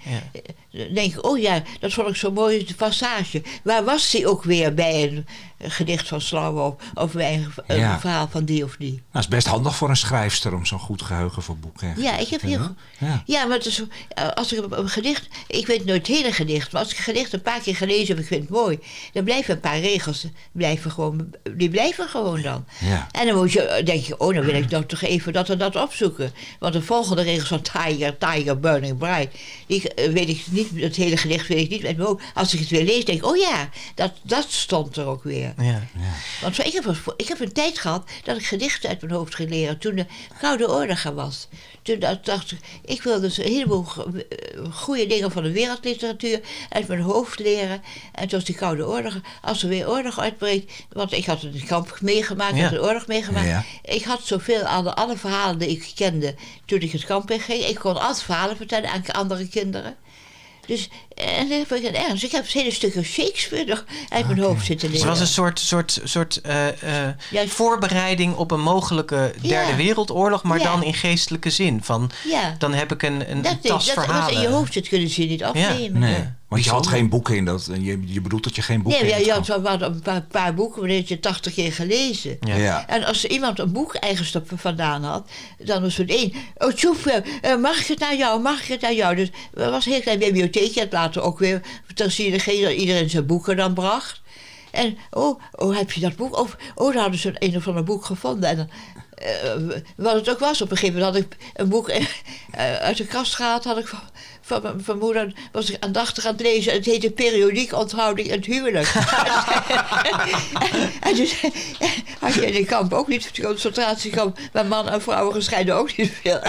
Dan denk ik, oh ja, dat vond ik zo mooi, de passage. Waar was die ook weer bij een gedicht van Slauwe of, bij een, verhaal van die of die? Nou, dat is best handig voor een schrijfster om zo'n goed geheugen voor boeken Ja, ik heb heel goed. Ja. ja, maar het is, eh, als ik een gedicht, ik weet nooit het hele gedicht, maar als ik een gedicht een paar keer gelezen heb, ik vind het mooi, dan blijven een paar regels, blijven gewoon, die blijven gewoon dan. Ja. En dan moet je, denk je, oh, dan wil ik nog toch even dat en dat opzoeken. Want de volgende regels van Tiger, Tiger, Burning Bright, die eh, weet ik niet, het hele gedicht weet ik niet met mijn Als ik het weer lees, denk ik, oh ja, dat, dat stond er ook weer. Ja. Ja. Want ik heb, ik heb een tijd gehad dat ik gedichten uit mijn hoofd ging leren toen de Koude Oorlog was. Toen dacht ik, ik wil dus een heleboel goede dingen van de wereldliteratuur uit mijn hoofd leren. En toen was die Koude Oorlog, als er weer oorlog uitbreekt, want ik had een kamp meegemaakt, ja. had een oorlog meegemaakt. Ik had zoveel aan alle verhalen die ik kende toen ik het kamp in ging. Ik kon altijd verhalen vertellen aan andere kinderen. Dus en dan heb ik het ernst. Ik heb hele stukken Shakespeare nog uit mijn hoofd zitten leren. Dus het was een soort, soort, soort uh, uh, voorbereiding op een mogelijke derde wereldoorlog, maar dan in geestelijke zin. Van, Dan heb ik een, een dat, tas dat, verhalen. Dat in je hoofd zit, kunnen ze je niet afnemen. Nee. Want je had geen boeken in dat. Je, je bedoelt dat je geen boeken Nee, je had wel een paar, paar boeken, maar je tachtig keer gelezen. Ja. En als iemand een boek eigenschappen vandaan had, dan was het één. Oh, Tjoef, uh, mag ik het naar jou? Mag ik het naar jou? Dus er was een heel klein bibliotheekje. Het later ook weer ter degene dat iedereen zijn boeken dan bracht. En, oh, oh, heb je dat boek? Of, oh, daar hadden ze een, een of ander boek gevonden. En dan, uh, wat het ook was, op een gegeven moment had ik een boek eh, uit de kast gehaald had ik van, van mijn moeder. Was ik aandachtig aan het lezen. Het heette Periodiek Onthouding en het Huwelijk. en dus had je in de kamp ook niet, de concentratiekamp. Maar mannen en vrouwen gescheiden ook niet veel.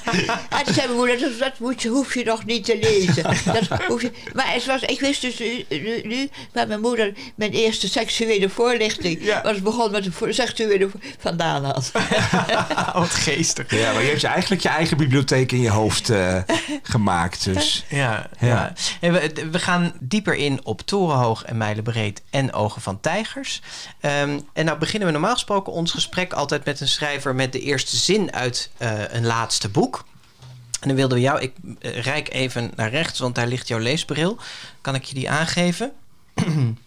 en toen zei mijn moeder, dat, dat moet je, hoef je nog niet te lezen. Dat hoef je, maar het was, ik wist dus nu, nu, nu waar mijn moeder mijn eerste seksuele voorlichting Ja. was begon met de voor- seksuele vandaan had. Wat geestig. Ja, maar je hebt je eigenlijk je eigen bibliotheek in je hoofd eh, gemaakt. Dus Ja, Ja. ja. En we, we gaan dieper in op Torenhoog en Mijlenbreed en Ogen van Tijgers. Ehm, en nou beginnen we normaal gesproken ons gesprek altijd met een schrijver met de eerste zin uit eh, een laatste boek. En dan wilden we jou, ik eh, rijk even naar rechts, want daar ligt jouw leesbril. Kan ik je die aangeven?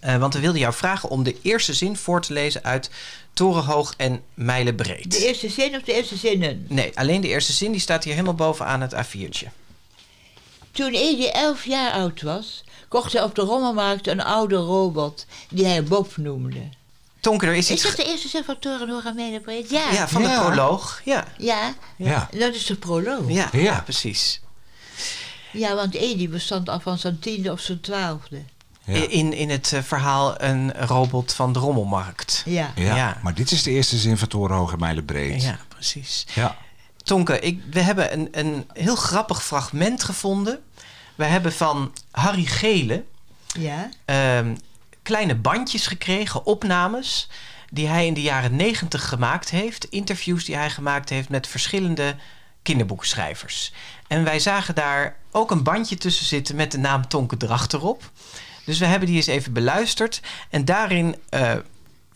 Eh, want we wilden jou vragen om de eerste zin voor te lezen uit Torenhoog en Mijlenbreed. De eerste zin of de eerste zinnen? Nee, alleen de eerste zin die staat hier helemaal bovenaan het A4'tje. Toen Edi elf jaar oud was, kocht hij op de rommelmarkt een oude robot die hij Bob noemde. Tonker, er is Is dat de eerste zin van Torenhoog en Mijlenbreed? Ja. Ja, van de proloog. Ja, Ja, ja. dat is de proloog. ja, Ja. ja. precies. Ja, want Edi bestond al van zijn tiende of zijn twaalfde. Ja. In, in het eh, verhaal een robot van de rommelmarkt. Ja. Ja. Ja. maar dit is de eerste zin van Torenhoog en Mijlenbreed. Ja, precies. Ja. Tonke, ik, we hebben een, een heel grappig fragment gevonden. We hebben van Harry Gele Ja. ehm, kleine bandjes gekregen, opnames... die hij in de jaren negentig gemaakt heeft. Interviews die hij gemaakt heeft met verschillende kinderboekschrijvers. En wij zagen daar ook een bandje tussen zitten met de naam Tonke Dracht erop. Dus we hebben die eens even beluisterd. En daarin eh,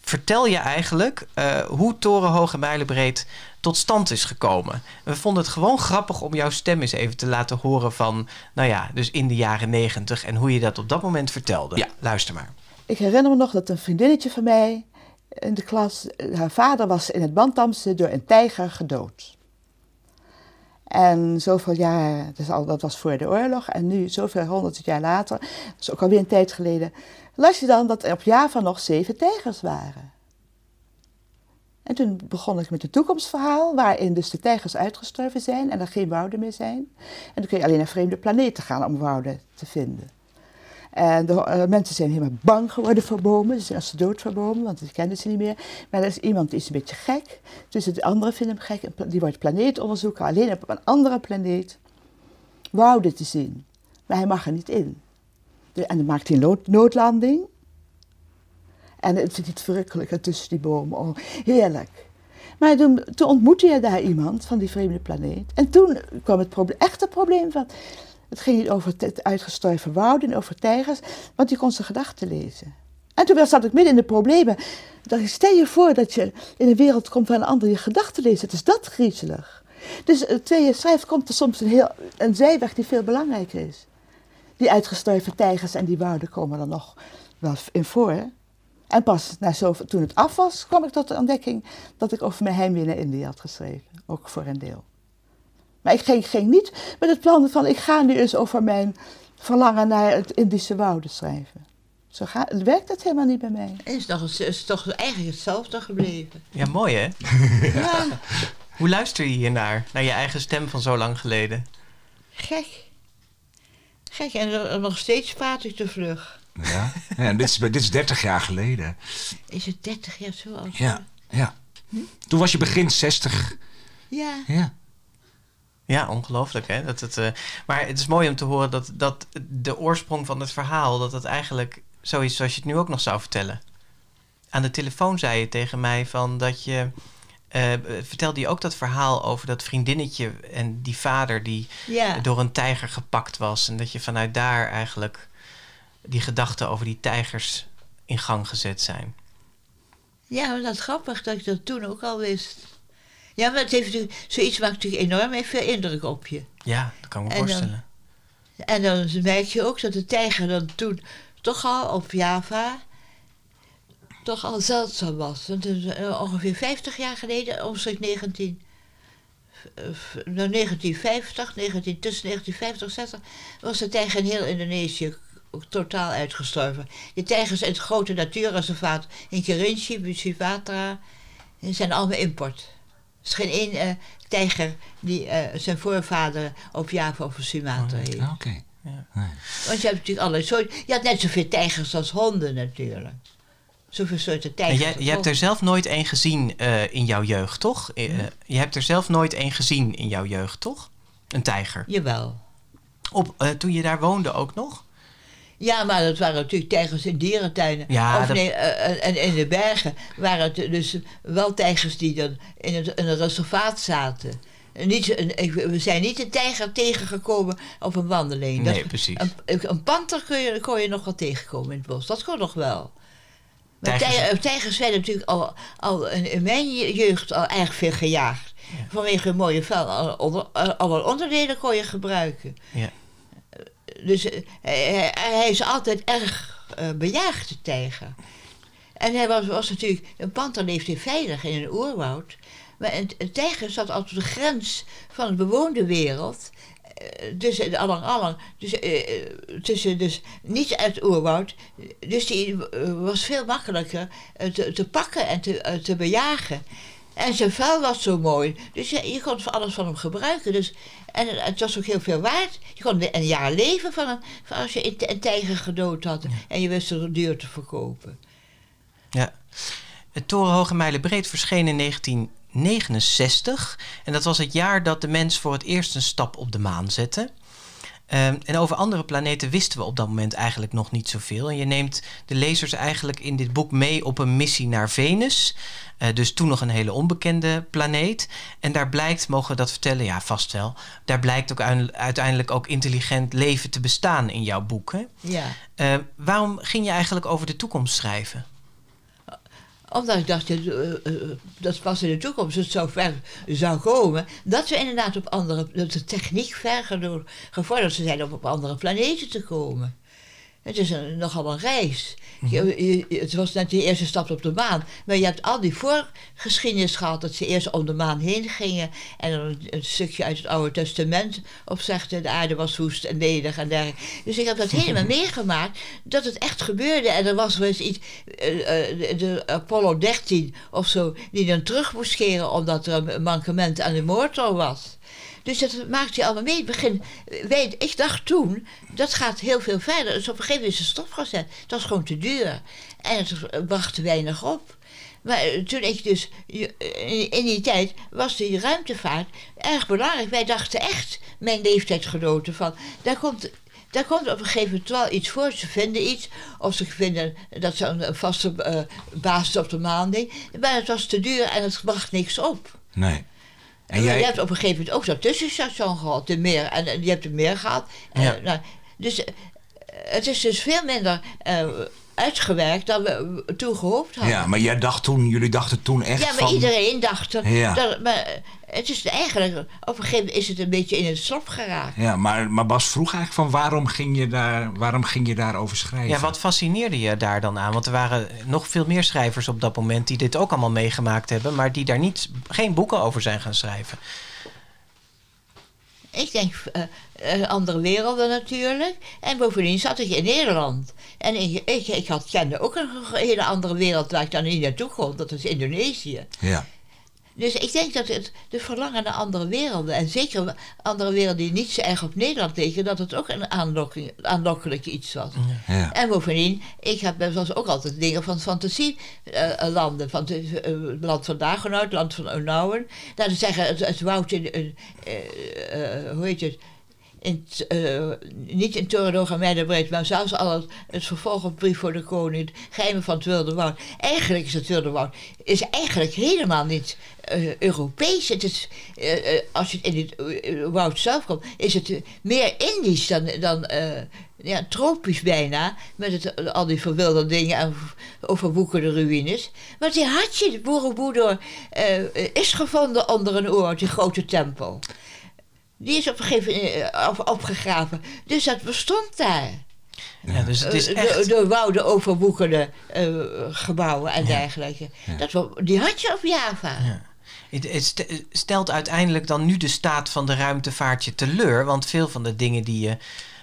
vertel je eigenlijk eh, hoe Torenhoog en Mijlenbreed tot stand is gekomen. We vonden het gewoon grappig om jouw stem eens even te laten horen van... nou ja, dus in de jaren negentig en hoe je dat op dat moment vertelde. Ja. Luister maar. Ik herinner me nog dat een vriendinnetje van mij in de klas, haar vader was in het Bantamse door een tijger gedood. En zoveel jaar, dat was voor de oorlog, en nu zoveel honderd jaar later, dat is ook alweer een tijd geleden, las je dan dat er op Java nog zeven tijgers waren. En toen begon ik met een toekomstverhaal, waarin dus de tijgers uitgestorven zijn en er geen wouden meer zijn. En dan kun je alleen naar vreemde planeten gaan om wouden te vinden. En de eh, mensen zijn helemaal bang geworden voor bomen. Ze zijn als de dood voor bomen, want die kennen ze niet meer. Maar er is iemand die is een beetje gek. Dus de anderen vinden hem gek. Die wordt planeetonderzoeker. Alleen op een andere planeet wouden te zien. Maar hij mag er niet in. En dan maakt hij een nood- noodlanding. En het zit iets verrukkelijker tussen die bomen. Oh, heerlijk. Maar toen, toen ontmoette je daar iemand van die vreemde planeet. En toen kwam het proble- echte probleem van... Het ging niet over het uitgestorven wouden en over tijgers, want die kon zijn gedachten lezen. En toen zat ik midden in de problemen. ik, stel je voor dat je in een wereld komt waar een ander je gedachten leest. Het is dat griezelig. Dus eh, terwijl je schrijft, komt er soms een, heel, een zijweg die veel belangrijker is. Die uitgestorven tijgers en die wouden komen er nog wel in voor. En pas na zo, toen het af was, kwam ik tot de ontdekking dat ik over mijn heimwee naar Indië had geschreven. Ook voor een deel. Maar ik ging, ging niet met het plan van ik ga nu eens over mijn verlangen naar het Indische wouden schrijven. Zo ga, werkt dat helemaal niet bij mij. Het is, het is toch eigenlijk hetzelfde gebleven. Ja, mooi hè? Ja, Hoe luister je hiernaar? Naar je eigen stem van zo lang geleden? gek. Gek, en nog steeds praat ik te vlug. Ja. ja en dit, is, dit is 30 jaar geleden. Is het 30 jaar zo oud? Ja. ja. Toen was je begin 60. Ja. Ja. Ja, ongelooflijk hè. Dat het, eh, maar het is mooi om te horen dat, dat de oorsprong van het verhaal... dat het eigenlijk zo is zoals je het nu ook nog zou vertellen. Aan de telefoon zei je tegen mij van dat je... eh, vertelde je ook dat verhaal over dat vriendinnetje en die vader die door een tijger gepakt was. En dat je vanuit daar eigenlijk die gedachten over die tijgers in gang gezet zijn. Ja, maar dat is grappig dat ik dat toen ook al wist. Ja, maar het heeft natuurlijk, zoiets maakt natuurlijk enorm veel indruk op je. Ja, dat kan ik me En dan- voorstellen. En dan merk je ook dat de tijger dan toen toch al op Java toch al zeldzaam was. Want het is, eh, ongeveer 50 jaar geleden, omstreeks 19, eh, f- nou, 1950, 19, tussen 1950 en 60, was de tijger in heel Indonesië totaal uitgestorven. Die tijgers in het grote natuurreservaat in Kerinci, Bucivatra, die zijn allemaal import. Is geen één tijger die zijn voorvader op Java of Sumatra heeft. Ah, oké. Ja. Nee. Want je hebt natuurlijk allerlei soorten. Je had net zoveel tijgers als honden natuurlijk. Zoveel soorten tijgers. En jij, je hebt er zelf nooit één gezien in jouw jeugd, toch? je hebt er zelf nooit één gezien in jouw jeugd, toch? Een tijger. Jawel. Op, toen je daar woonde ook nog? Ja, maar dat waren natuurlijk tijgers in dierentuinen. Ja, of nee, uh, en in de bergen waren het dus wel tijgers die dan in, het, in een reservaat zaten. Niet, we zijn niet een tijger tegengekomen op een wandeling. Nee, precies. Een, een panter kun je, kon je nog wel tegenkomen in het bos. Dat kon nog wel. Maar tijgers, tijgers zijn natuurlijk al, al in, mijn jeugd al erg veel gejaagd. Vanwege een mooie vel. Alle onderdelen kon je gebruiken. Ja dus eh, hij, hij, is altijd erg uh, bejaagd, tijger. En hij was, was natuurlijk, een panter leeft hier veilig in een oerwoud. Maar een, tijger zat altijd op de grens van de bewoonde wereld. Tussen allang, allang. Dus, tussen, dus niet uit het oerwoud. Dus die was veel makkelijker te, te pakken en te, te bejagen. En zijn vel was zo mooi. Dus je, je kon alles van hem gebruiken. Dus, en het was ook heel veel waard. Je kon een jaar leven van, een, van als je een tijger gedood had. En je wist er duur te verkopen. Ja. Het Torenhoge Mijlen Breed verscheen in 1969. En dat was het jaar dat de mens voor het eerst een stap op de maan zette. Ehm, en over andere planeten wisten we op dat moment eigenlijk nog niet zoveel. En je neemt de lezers eigenlijk in dit boek mee op een missie naar Venus. Uh, dus toen nog een hele onbekende planeet. En daar blijkt, mogen we dat vertellen? Ja, vast wel. Daar blijkt ook uiteindelijk ook intelligent leven te bestaan in jouw boek. Hè? Ja. Uh, waarom ging je eigenlijk over de toekomst schrijven? Omdat ik dacht, uh, dat pas in de toekomst het zo ver zou komen. Dat we inderdaad op andere, dat de techniek ver gevorderd zijn om op andere planeten te komen. Het is een, nogal een reis. Mhm. het was net die eerste stap op de maan. Maar je hebt al die voorgeschiedenis gehad dat ze eerst om de maan heen gingen. En dan een, stukje uit het Oude Testament opzegde: de aarde was woest en ledig en dergelijke. Dus ik heb dat helemaal meegemaakt dat het echt gebeurde. En er was wel eens iets, uh, uh, de Apollo 13 of zo, die dan terug moest scheren omdat er een mankement aan de motor was. Dus dat maakt je allemaal mee. Ik dacht toen, dat gaat heel veel verder. Dus op een gegeven moment is het stopgezet. Dat was gewoon te duur. En het bracht weinig op. Maar eh, toen ik dus, in die tijd was die ruimtevaart erg belangrijk. Wij dachten echt, mijn leeftijdsgenoten, van, daar komt daar komt op een gegeven moment wel iets voor. Ze vinden iets. Of ze vinden dat ze een vaste uh, basis op de maan ding. Maar het was te duur en het bracht niks op. Nee. En jij... Je hebt op een gegeven moment ook zo'n tussenstation gehad, de meer. En, je hebt er meer gehad. Ja. nou, dus eh, het is dus veel minder uh, uitgewerkt dan we toen gehoopt hadden. Ja, maar jij dacht toen, jullie dachten toen echt Ja, maar iedereen dacht... Ja. Dat, maar het is eigenlijk... Op een gegeven moment is het een beetje in het slop geraakt. Ja, maar, maar Bas vroeg eigenlijk van waarom ging, je daar, waarom ging je daarover schrijven? Ja, wat fascineerde je daar dan aan? Want er waren nog veel meer schrijvers op dat moment... die dit ook allemaal meegemaakt hebben... maar die daar niet, geen boeken over zijn gaan schrijven. Ik denk uh, andere werelden natuurlijk. En bovendien zat ik in Nederland. En ik, ik, ik had, kende ook een hele andere wereld waar ik dan niet naartoe kon. Dat is Indonesië. Ja. Dus ik denk dat het de verlangen naar andere werelden, en zeker andere werelden die niet zo erg op Nederland liggen, dat het ook een aanlokkelijk iets was. Ja. En bovendien, ik heb zoals ook altijd dingen van fantasielanden. Uh, van het uh, land van Dagenhout, het land van Onouwen. Dat is zeggen, het, het woud in, uh, hoe heet het, uh, niet in Torenhoog en maar zelfs al het, het vervolg op voor de Koning, geheimen van het Wilde Woud. Eigenlijk is het Wilde Woud is eigenlijk helemaal niet uh, Europees. Het is, uh, als je in het woud zelf komt, is het meer Indisch dan, dan ja, tropisch bijna. Met het, al die verwilderde dingen en overwoekerde ruïnes. Want die had je, de Borobudur, is gevonden onder een oor, die grote tempel. Die is op een gegeven moment eh, opgegraven. Dus dat bestond daar. Ja, dus het is eh, echt... Door wouden overwoekerde uh, gebouwen en dergelijke. Dat, die had je op Java. Ja. Het, stelt uiteindelijk dan nu de staat van de ruimtevaart je teleur. Want veel van de dingen die je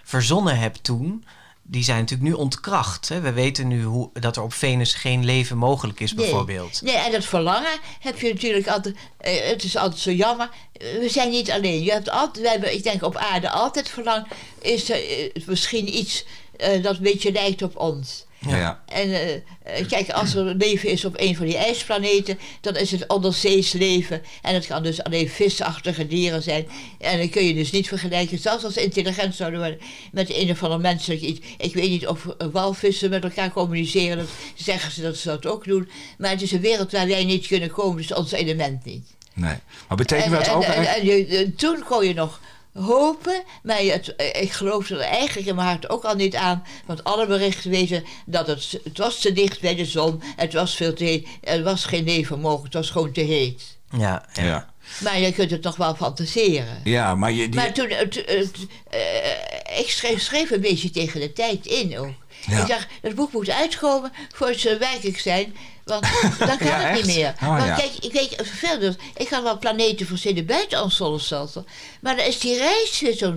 verzonnen hebt toen... die zijn natuurlijk nu ontkracht. Hè? We weten nu hoe, dat er op Venus geen leven mogelijk is, bijvoorbeeld. Nee, en dat verlangen heb je natuurlijk altijd. Eh, het is altijd zo jammer. We zijn niet alleen. Je hebt altijd, we hebben, ik denk op aarde altijd verlangen. Is er eh, misschien iets uh, dat een beetje lijkt op ons. Ja. En uh, kijk, als er leven is op een van die ijsplaneten, dan is het onderzees leven. En het kan dus alleen visachtige dieren zijn. En dan kun je dus niet vergelijken, zelfs als intelligent zouden worden, met een of ander menselijk iets. Ik weet niet of walvissen met elkaar communiceren, dat zeggen ze dat ze dat ook doen. Maar het is een wereld waar wij niet kunnen komen, dus ons element niet. Nee, maar betekent dat ook... En, en, en, toen kon je nog hopen. Maar het, ik geloof er eigenlijk in mijn hart ook al niet aan. Want alle berichten wezen dat het, het was te dicht bij de zon. Het was veel te heet. Er was geen nevel mogelijk. Het was gewoon te heet. Ja, ja. Maar je kunt het toch wel fantaseren. Ja, maar je... Die... Maar toen... Het, het, uh, ik schreef, schreef een beetje tegen de tijd in ook. Ja. Ik dacht, het boek moet uitkomen voor ze werkelijk zijn. Want dan kan het niet meer. Oh, want ja. kijk, ik weet vervelend. Ik had wel planeten verzinnen buiten ons zonnestelsel. Maar dan is die reis weer zo.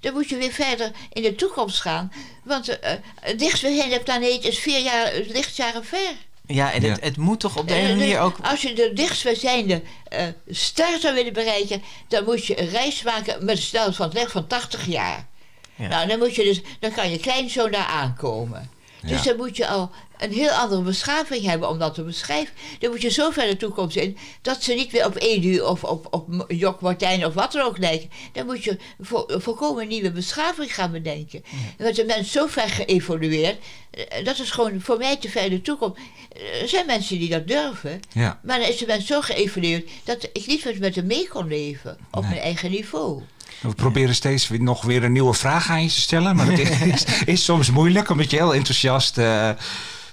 Dan moet je weer verder in de toekomst gaan. Want uh, het dichtstbijzijnde planeet is vier jaar, lichtjaren ver. Ja, en het, het moet toch op de ene manier ook... Als je de dichtstbijzijnde uh, ster zou willen bereiken... dan moet je een reis maken met een snelheid van, van 80 jaar. Ja. Nou, dan, moet je dus, dan kan je kleinzoon daar aankomen. Dus dan moet je al een heel andere beschaving hebben om dat te beschrijven. Dan moet je zo ver de toekomst in dat ze niet weer op Edu of op, op Jok Martijn of wat dan ook lijken. Dan moet je vo, volkomen nieuwe beschaving gaan bedenken. Ja. Want de mens zo ver geëvolueerd, dat is gewoon voor mij te ver de toekomst. Er zijn mensen die dat durven, ja. maar dan is de mens zo geëvolueerd dat ik niet met hem mee kon leven op nee. mijn eigen niveau. We proberen steeds nog weer een nieuwe vraag aan je te stellen. Maar dat is, is soms moeilijk, omdat je heel enthousiast uh,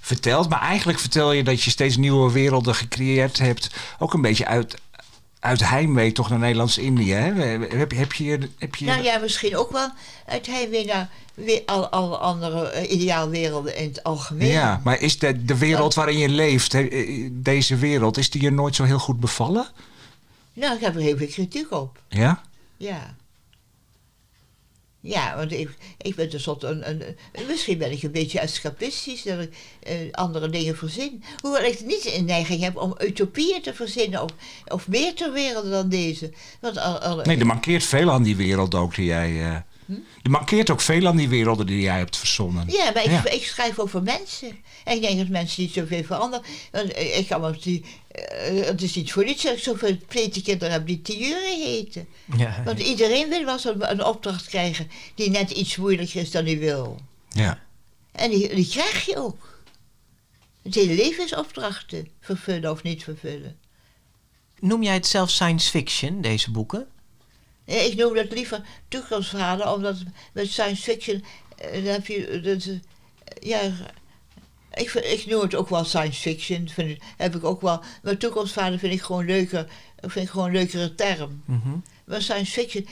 vertelt. Maar eigenlijk vertel je dat je steeds nieuwe werelden gecreëerd hebt. Ook een beetje uit, uit heimwee toch naar Nederlands-Indië. Heb, heb, je, heb je... Nou ja, misschien ook wel uit heimwee naar weer al, alle andere uh, ideaalwerelden in het algemeen. Ja, maar is de, de wereld waarin je leeft, deze wereld, is die je nooit zo heel goed bevallen? Nou, ik heb er heel veel kritiek op. Ja? Ja. Ja, want ik, ik ben tenslotte een, een, Misschien ben ik een beetje escapistisch dat ik uh, andere dingen verzin. Hoewel ik niet een neiging heb om utopieën te verzinnen of, of meer ter wereld dan deze. Want al, nee, er mankeert veel aan die wereld ook die jij. Uh, hm? Er mankeert ook veel aan die werelden die jij hebt verzonnen. Ja, maar ik, ja. ik schrijf over mensen. En ik denk dat mensen niet zoveel veranderen. Want ik kan me die. Uh, het is niet voor niets dat ik zoveel pletenkinderen heb die Tiure heten. Ja. Want iedereen wil wel een, een opdracht krijgen die net iets moeilijker is dan hij wil. Ja. En die, die krijg je ook. Het hele leven is opdrachten, vervullen of niet vervullen. Noem jij het zelf science fiction, deze boeken? Ik noem dat liever toekomstverhalen, omdat met science fiction uh, dan heb je. Dat, uh, ja, ik, ik noem het ook wel science fiction. Vind ik, heb ik ook wel. Maar toekomstverhalen vind ik gewoon leuker. Vind ik gewoon een leukere term. Mm -hmm. Maar science fiction,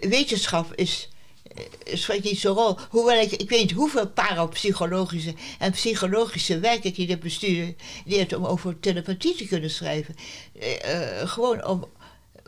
wetenschap is, spreekt niet zo'n rol. Hoewel ik, ik weet niet hoeveel parapsychologische en psychologische werken ik heb bestudeerd om over telepathie te kunnen schrijven. Uh, gewoon om,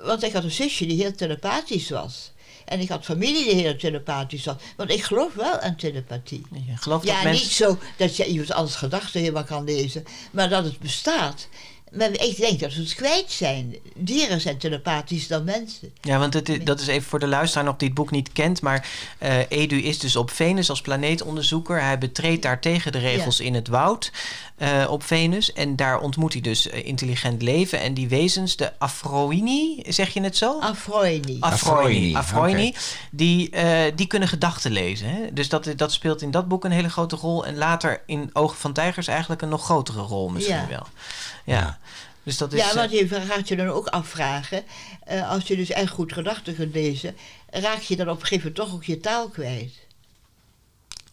want ik had een zusje die heel telepathisch was. En ik had familie die heel telepathisch was. Want ik geloof wel aan telepathie. Je gelooft ja, dat mensen... niet zo dat je iemand anders gedachten helemaal kan lezen. Maar dat het bestaat. Maar ik denk dat we het kwijt zijn. Dieren zijn telepathisch dan mensen. Ja, want het is, dat is even voor de luisteraar nog die het boek niet kent. Maar uh, Edu is dus op Venus als planeetonderzoeker. Hij betreedt daar tegen de regels ja. in het woud uh, op Venus. En daar ontmoet hij dus uh, intelligent leven. En die wezens, de Afroini, zeg je het zo? Afroini. Afroini. Afroini. Okay. Die, die kunnen gedachten lezen. Hè? Dus dat, dat speelt in dat boek een hele grote rol. En later in Ogen van Tijgers eigenlijk een nog grotere rol misschien ja. wel. Ja. Dus dat is, ja, want je gaat je dan ook afvragen. Uh, als je dus echt goed gedachten kunt lezen, raak je dan op een gegeven moment toch ook je taal kwijt.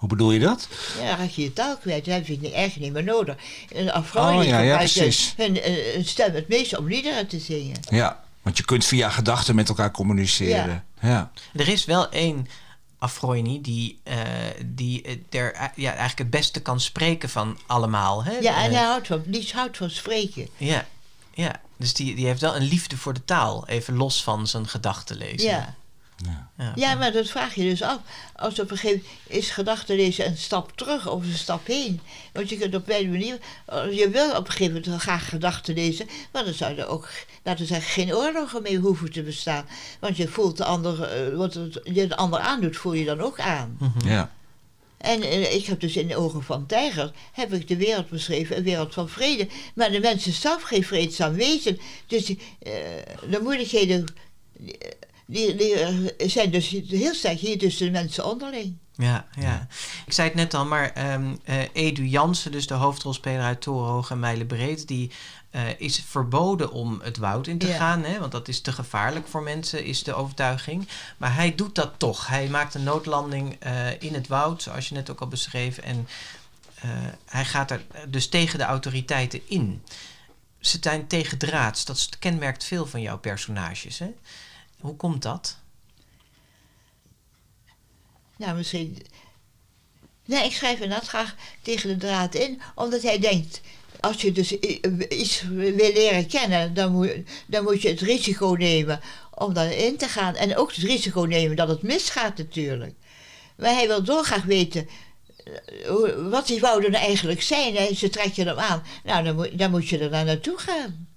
Hoe bedoel je dat? Ja, dan raak je je taal kwijt. Dat heb je niet, echt niet meer nodig. Een Afro oh, ja, ja, precies. Hun, hun stem het meest om liederen te zingen. Ja, want je kunt via gedachten met elkaar communiceren. Ja. ja. Er is wel één Afroini die, uh, die er ja, eigenlijk het beste kan spreken van allemaal. Hè? Ja, en hij houdt van, die houdt van spreken. Ja, ja. dus die, die heeft wel een liefde voor de taal, even los van zijn gedachten lezen. Ja. Ja. ja. maar dat vraag je dus af. Als op een gegeven moment is gedachte lezen een stap terug of een stap heen. Want je kunt op beide manieren. Je wil op een gegeven moment graag gedachten lezen, maar dan zou er ook, laten we zeggen, geen oorlogen mee hoeven te bestaan. Want je voelt de ander, uh, wat het, je de ander aandoet, voel je dan ook aan. Mhm. Ja. En uh, ik heb dus in de ogen van tijger heb ik de wereld beschreven, een wereld van vrede. Maar de mensen zelf geen vreedzaam wezen. Dus uh, de moeilijkheden die, die eh, zijn dus heel sterk hier tussen de mensen onderling. Ja, ja. Ik zei het net al, maar um, uh, Edu Jansen, dus de hoofdrolspeler uit Torenhoog en Mijlenbreed, die uh, is verboden om het woud in te gaan, hè, want dat is te gevaarlijk voor mensen, is de overtuiging. Maar hij doet dat toch. Hij maakt een noodlanding uh, in het woud, zoals je net ook al beschreef, en hij gaat er dus tegen de autoriteiten in. Ze zijn tegen draads, dat kenmerkt veel van jouw personages. Hè? Hoe komt dat? Nou, misschien. Nee, ik schrijf inderdaad graag tegen de draad in, omdat hij denkt. Als je dus iets wil leren kennen, dan moet, dan moet je het risico nemen om daarin te gaan. En ook het risico nemen dat het misgaat, natuurlijk. Maar hij wil dolgraag weten eh, wat die wouden nou eigenlijk zijn. En ze trek je hem aan. Nou, dan moet, dan moet je er naar naartoe gaan.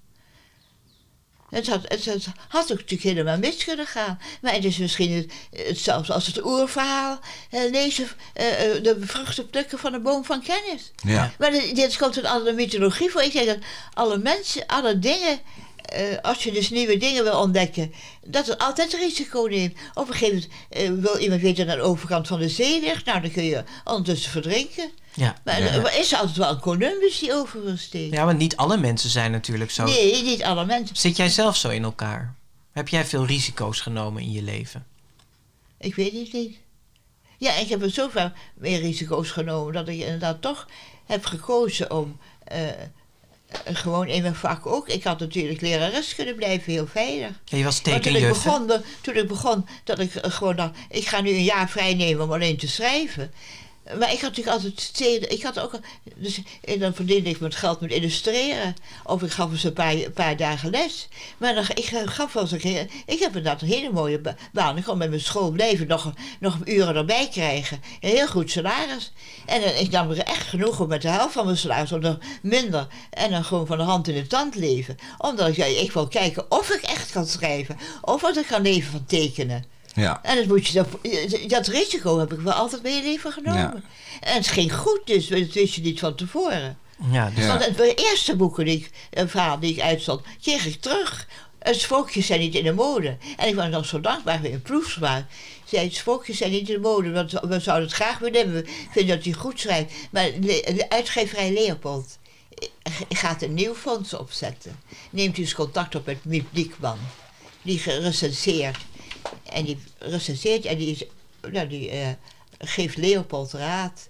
Het had, het, het had ook natuurlijk helemaal mis kunnen gaan. Maar het is misschien hetzelfde als het oerverhaal. Eh, lezen eh, eh, de vruchten plukken van de boom van kennis. Ja. Maar dit komt uit alle mythologie voor. Ik denk dat alle mensen, alle dingen... Uh, als je dus nieuwe dingen wil ontdekken, dat het altijd risico neemt. Op een gegeven moment uh, wil iemand weten naar de overkant van de zee ligt. Nou, dan kun je ondertussen verdrinken. Ja. Maar ja. er is altijd wel een Columbus die over wil steken. Ja, maar niet alle mensen zijn natuurlijk zo. Nee, niet alle mensen. Zit jij zelf zo in elkaar? Heb jij veel risico's genomen in je leven? Ik weet het niet. Ja, ik heb er zoveel meer risico's genomen dat ik inderdaad toch heb gekozen om uh, gewoon in mijn vak ook. Ik had natuurlijk lerares kunnen blijven, heel veilig. Ja, je was toen ik, begon, toen ik begon, dat ik gewoon dacht, ik ga nu een jaar vrij nemen om alleen te schrijven. Maar ik had natuurlijk altijd Ik had ook. Dus, en dan verdiende ik met geld met illustreren. Of ik gaf ze een paar, een paar dagen les. Maar dan, ik gaf wel eens een. Ik heb inderdaad een hele mooie baan. Ik kon met mijn school blijven nog, nog uren erbij krijgen. Een heel goed salaris. En dan, ik nam er echt genoeg om met de helft van mijn salaris. Of nog minder. En dan gewoon van de hand in de tand leven. Omdat ik ik wil kijken of ik echt kan schrijven. Of wat ik kan leven van tekenen. Ja. En dat, moet je, dat, dat risico heb ik wel altijd bij je leven genomen. Ja. En het ging goed, dus dat wist je niet van tevoren. Ja, dus... Want de eerste boeken die ik, een verhaal die ik uitstond, kreeg ik terug. Het spookjes zijn niet in de mode. En ik was dan zo dankbaar voor een proefsmaak. Zei, spookjes zijn niet in de mode, want we zouden het graag willen hebben. We vinden dat hij goed schrijft. Maar de uitgeverij Leopold gaat een nieuw fonds opzetten. Neemt dus contact op met Miep Diekman. Die gerecenseerd en die recenseert en die, is, nou, die uh, geeft Leopold raad.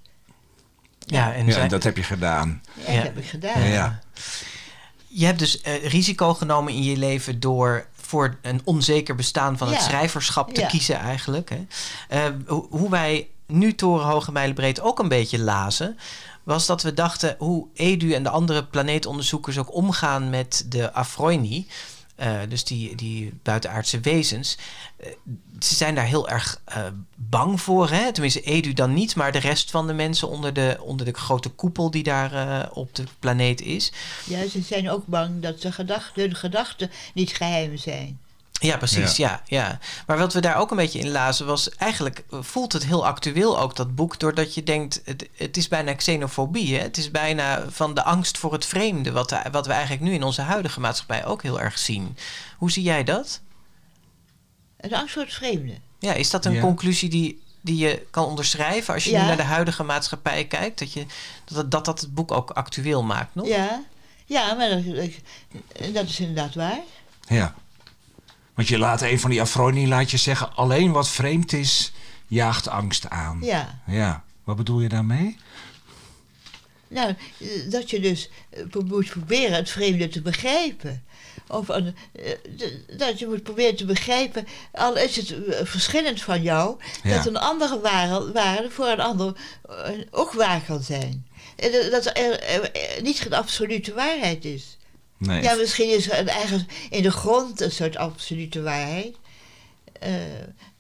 Ja, en ja, dat heb je gedaan. Ja, dat heb ik gedaan. Ja. Je hebt dus uh, risico genomen in je leven door voor een onzeker bestaan van het schrijverschap te kiezen eigenlijk. Hè. Uh, hoe wij nu Torenhoge Mijlenbreed ook een beetje lazen was dat we dachten hoe Edu en de andere planeetonderzoekers ook omgaan met de Afroini. Uh, dus die, die buitenaardse wezens. Uh, ze zijn daar heel erg uh, bang voor. Hè? Tenminste, Edu dan niet, maar de rest van de mensen onder de, onder de grote koepel die daar op de planeet is. Ja, ze zijn ook bang dat ze hun gedachten niet geheim zijn. Ja, precies. Ja. ja. Maar wat we daar ook een beetje in lazen was... eigenlijk voelt het heel actueel ook, dat boek... doordat je denkt, het, het is bijna xenofobie. Hè? Het is bijna van de angst voor het vreemde... Wat, wat we eigenlijk nu in onze huidige maatschappij ook heel erg zien. Hoe zie jij dat? De angst voor het vreemde? Ja, is dat een ja. conclusie die, die je kan onderschrijven... als je ja. nu naar de huidige maatschappij kijkt? Dat, je, dat, dat dat het boek ook actueel maakt nog? Ja, ja maar dat, dat is inderdaad waar. Ja. Want je laat een van die Afroni laat je zeggen... alleen wat vreemd is, jaagt angst aan. Ja. Ja. Wat bedoel je daarmee? Nou, dat je dus moet proberen het vreemde te begrijpen. Of uh, dat je moet proberen te begrijpen, al is het verschillend van jou, ja. dat een andere waarde, voor een ander ook waar kan zijn. Dat er, er niet geen absolute waarheid is. Nee. Ja, misschien is er ergens in de grond een soort absolute waarheid. eh,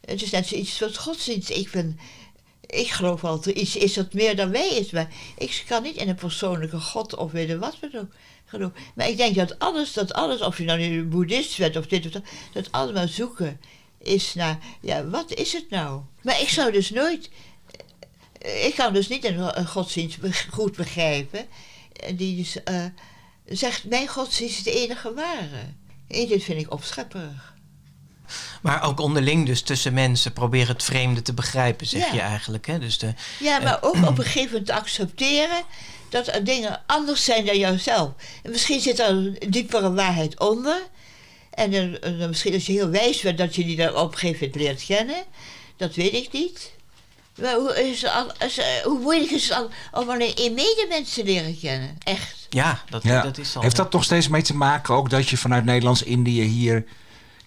het is net zoiets wat godsdienst. Ik ben, ik geloof altijd iets is dat meer dan wij is. Maar ik kan niet in een persoonlijke God of weet je wat we doen. Maar ik denk dat alles, dat alles, of je nou een boeddhist bent of dit of dat, dat allemaal zoeken is naar, ja, wat is het nou? Maar ik zou dus nooit, ik kan dus niet een, godsdienst goed begrijpen, die dus zegt, mijn godsdienst is de enige ware. En dit vind ik opschepperig. Maar ook onderling dus tussen mensen proberen het vreemde te begrijpen, zeg je eigenlijk. Hè? Dus de, ja, maar ook op een gegeven moment accepteren dat er dingen anders zijn dan jouzelf. En misschien zit er een diepere waarheid onder. En dan, misschien als je heel wijs bent dat je die dan op een gegeven moment leert kennen. Dat weet ik niet. Maar hoe, is al, is, eh, hoe moeilijk is het al om alleen een medemens te leren kennen? Echt. Ja, dat, dat is al. Heeft dat toch steeds mee te maken ook dat je vanuit Nederlands-Indië hier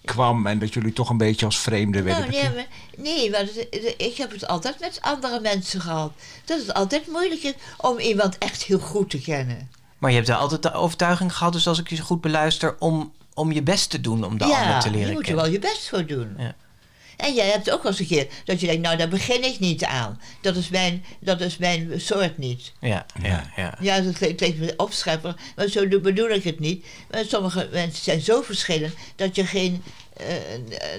kwam en dat jullie toch een beetje als vreemden werden? Nou, nee, maar, nee, want ik heb het altijd met andere mensen gehad. Dat het altijd moeilijk is om iemand echt heel goed te kennen. Maar je hebt er altijd de overtuiging gehad, dus als ik je zo goed beluister, om, om je best te doen om de ander te leren kennen. Ja, je moet er wel je best voor doen. Ja. En jij hebt ook wel eens een keer dat je denkt, nou daar begin ik niet aan. Dat is mijn, dat is mijn soort niet. Ja, ja, ja. Ja, dat klinkt me opschepper, maar zo bedoel ik het niet. Maar sommige mensen zijn zo verschillend dat je geen, uh,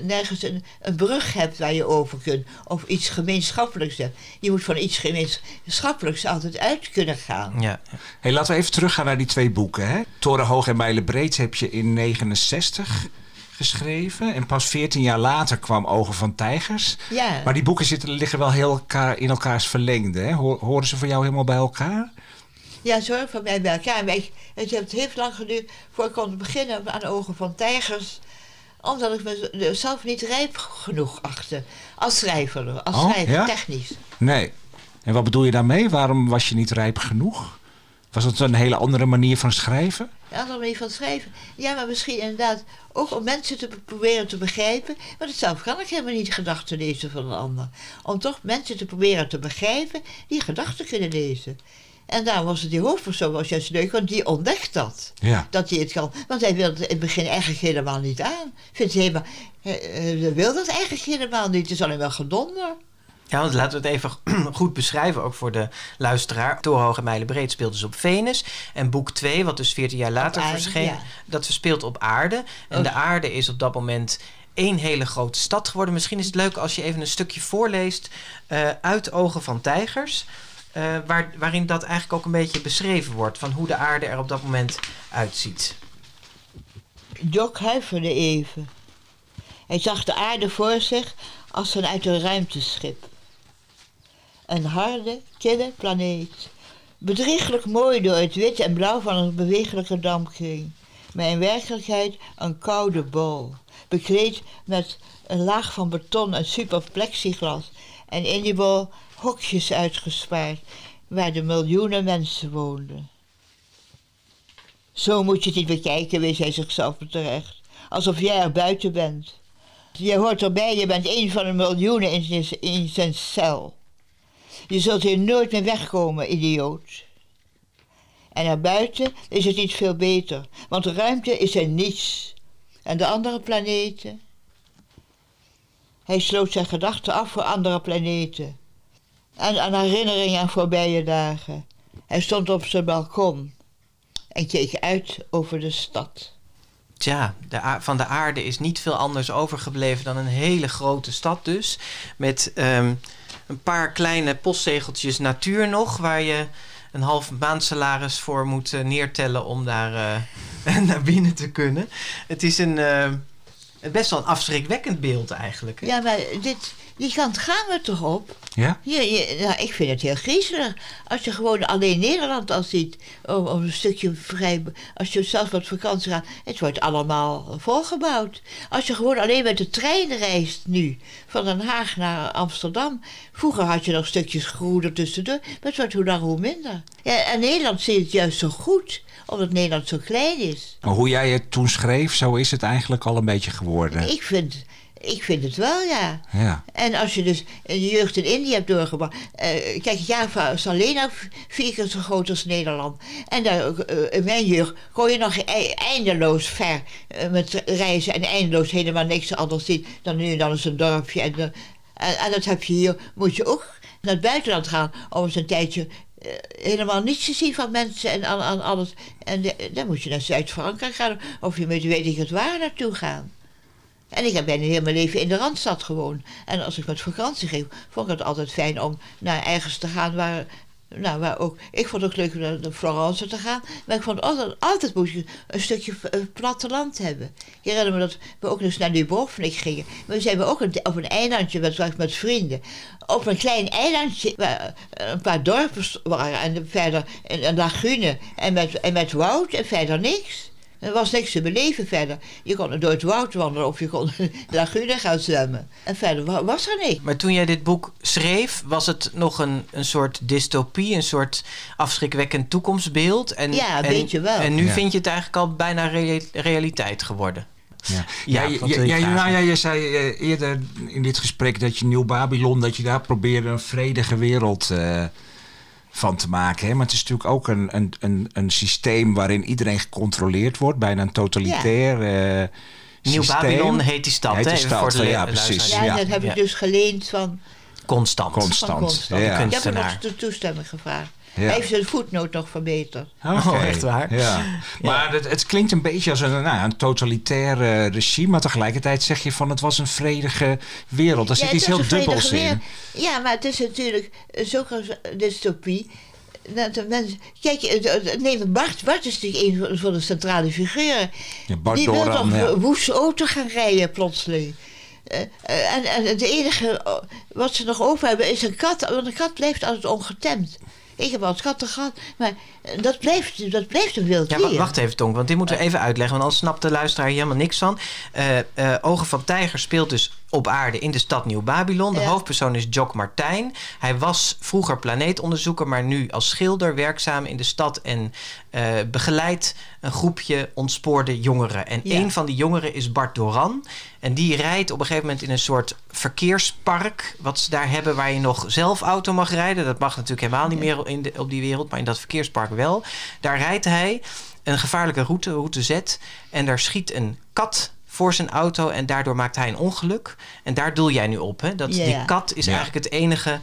nergens een, een brug hebt waar je over kunt. Of iets gemeenschappelijks hebt. Je moet van iets gemeenschappelijks altijd uit kunnen gaan. Ja. Hey, laten we even teruggaan naar die twee boeken. Hè? Torenhoog en Mijlenbreed heb je in 69 geschreven. En pas 14 jaar later kwam Ogen van Tijgers. Ja. Maar die boeken zitten, liggen wel heel elkaar, in elkaars verlengde. Hè? Horen ze voor jou helemaal bij elkaar? Ja, zo voor mij bij elkaar. Maar ik, het heeft heel lang geduurd voor ik kon beginnen aan Ogen van Tijgers omdat ik mezelf niet rijp genoeg achtte. Als schrijver, als oh, schrijver, technisch. Nee. En wat bedoel je daarmee? Waarom was je niet rijp genoeg? Was het een hele andere manier van schrijven? Een andere manier van schrijven. Ja, maar misschien inderdaad ook om mensen te proberen te begrijpen. Want zelf kan ik helemaal niet gedachten lezen van een ander. Om toch mensen te proberen te begrijpen die gedachten kunnen lezen. En daar was het die hoofdpersoon was juist leuk, want die ontdekt dat. Ja. Dat hij het kan. Want hij wil het in het begin eigenlijk helemaal niet aan. Vindt helemaal, hij wil dat eigenlijk helemaal niet. Het is alleen wel gedonder. Ja, want laten we het even goed beschrijven, ook voor de luisteraar. Torenhoog en Breed speelt dus op Venus. En boek 2, wat dus 14 jaar later verscheen, dat verspeelt op aarde. En oh. de aarde is op dat moment één hele grote stad geworden. Misschien is het leuk als je even een stukje voorleest uh, uit Ogen van Tijgers. Uh, waar, waarin dat eigenlijk ook een beetje beschreven wordt. Van hoe de aarde er op dat moment uitziet. Doc huiverde even. Hij zag de aarde voor zich als vanuit een ruimteschip. Een harde, kille planeet. Bedrieglijk mooi door het wit en blauw van een bewegelijke dampkring. Maar in werkelijkheid een koude bol. Bekleed met een laag van beton en super plexiglas. En in die bol hokjes uitgespaard waar de miljoenen mensen woonden. Zo moet je het niet bekijken, wees hij zichzelf terecht. Alsof jij er buiten bent. Je hoort erbij, je bent een van de miljoenen in zijn cel. Je zult hier nooit meer wegkomen, idioot. En naar buiten is het niet veel beter, want de ruimte is er niets. En de andere planeten? Hij sloot zijn gedachten af voor andere planeten. En aan herinneringen aan voorbije dagen. Hij stond op zijn balkon en keek uit over de stad. Tja, de van de aarde is niet veel anders overgebleven dan een hele grote stad dus. Met um, een paar kleine postzegeltjes natuur nog, waar je een half maandsalaris voor moet uh, neertellen om daar uh, naar binnen te kunnen. Het is een, uh, best wel een afschrikwekkend beeld eigenlijk. Hè? Ja, maar dit, die kant gaan we toch op? Ja? ja, ja ik vind het heel griezelig. Als je gewoon alleen Nederland al ziet, om, een stukje vrij... Als je zelfs wat vakantie gaat, het wordt allemaal volgebouwd. Als je gewoon alleen met de trein reist nu, van Den Haag naar Amsterdam... Vroeger had je nog stukjes groen er tussendoor, maar het wordt hoe lang hoe minder. Ja, en Nederland ziet het juist zo goed, omdat Nederland zo klein is. Maar hoe jij het toen schreef, zo is het eigenlijk al een beetje geworden. Ik vind Ik vind het wel, ja. Ja. En als je dus je jeugd in India hebt doorgebracht. eh, kijk, Java is alleen al vier keer zo groot als Nederland. En daar, eh, in mijn jeugd kon je nog eindeloos ver eh, met reizen en eindeloos helemaal niks anders zien dan nu dan eens een dorpje. En, en, en dat heb je hier, moet je ook naar het buitenland gaan om eens een tijdje helemaal niets te zien van mensen en aan, aan alles. En de- dan moet je naar Zuid-Frankrijk gaan of je moet weet ik het waar naartoe gaan. En ik heb bijna heel mijn leven in de Randstad gewoond. En als ik met vakantie ging, vond ik het altijd fijn om naar ergens te gaan waar... Nou, waar ook, ik vond het ook leuk om naar Florence te gaan. Maar ik vond altijd, altijd moest je een stukje eh, platteland hebben. Ik herinner me dat we ook eens naar Dubrovnik gingen. Maar we zijn ook een, op een eilandje met, met vrienden. Op een klein eilandje waar eh, een paar dorpen waren. En verder een, een lagune. En met, en met woud en verder niks. Er was niks te beleven verder. Je kon door het woud wandelen of je kon in de lagune gaan zwemmen. En verder wa- was er niks. Maar toen jij dit boek schreef, was het nog een, een soort dystopie, een soort afschrikwekkend toekomstbeeld. En, Ja, een en, beetje wel. En nu Ja. vind je het eigenlijk al bijna rea- realiteit geworden. Ja, Ja, ja, je ja, nou ja, je zei eh, eerder in dit gesprek dat je Nieuw Babylon, dat je daar probeerde een vredige wereld eh, van te maken. Hè? Maar het is natuurlijk ook een, een, een, een systeem waarin iedereen gecontroleerd wordt, bijna een totalitair eh Nieuw systeem. Babylon heet die stad, Heet hè? die Even stad, voor de ja, precies. Ja, Ja. dat heb ik Ja. dus geleend van, Constant. Constant. Ja. Ik heb er nog de toestemming gevraagd. Ja. Hij heeft zijn voetnoot nog verbeterd. Oh, echt waar? Ja. Maar het, het klinkt een beetje als een, nou, ja, een totalitair regime, maar tegelijkertijd zeg je van het was een vredige wereld. Daar zit iets heel dubbels in. Ja, maar het is natuurlijk zulke dystopie. Dat de mensen, kijk, neem Bart. Bart is natuurlijk een van- de centrale figuren. Ja, Bart Die wil toch ja. woest auto gaan rijden plotseling. Eh, eh, en, en het enige oh, wat ze nog over hebben is een kat. Want een kat blijft altijd ongetemd. Ik heb al katten gehad, maar eh, dat blijft, dat blijft een wild Ja, dier. wa- wacht even, Tonk, want dit moeten we even uitleggen, want anders snapt de luisteraar hier helemaal niks van. Eh, eh, Ogen van Tijger speelt dus op aarde in de stad Nieuw-Babylon. De Ja. hoofdpersoon is Jock Martijn. Hij was vroeger planeetonderzoeker, maar nu als schilder werkzaam in de stad en eh, begeleidt een groepje ontspoorde jongeren. En Ja. een van die jongeren is Bart Doran. En die rijdt op een gegeven moment in een soort verkeerspark. Wat ze daar hebben waar je nog zelf auto mag rijden. Dat mag natuurlijk helemaal niet meer in de, op die wereld, maar in dat verkeerspark wel. Daar rijdt hij een gevaarlijke route, route Z. En daar schiet een kat voor zijn auto en daardoor maakt hij een ongeluk. En daar doel jij nu op, hè? Dat Ja. die kat is Ja. eigenlijk het enige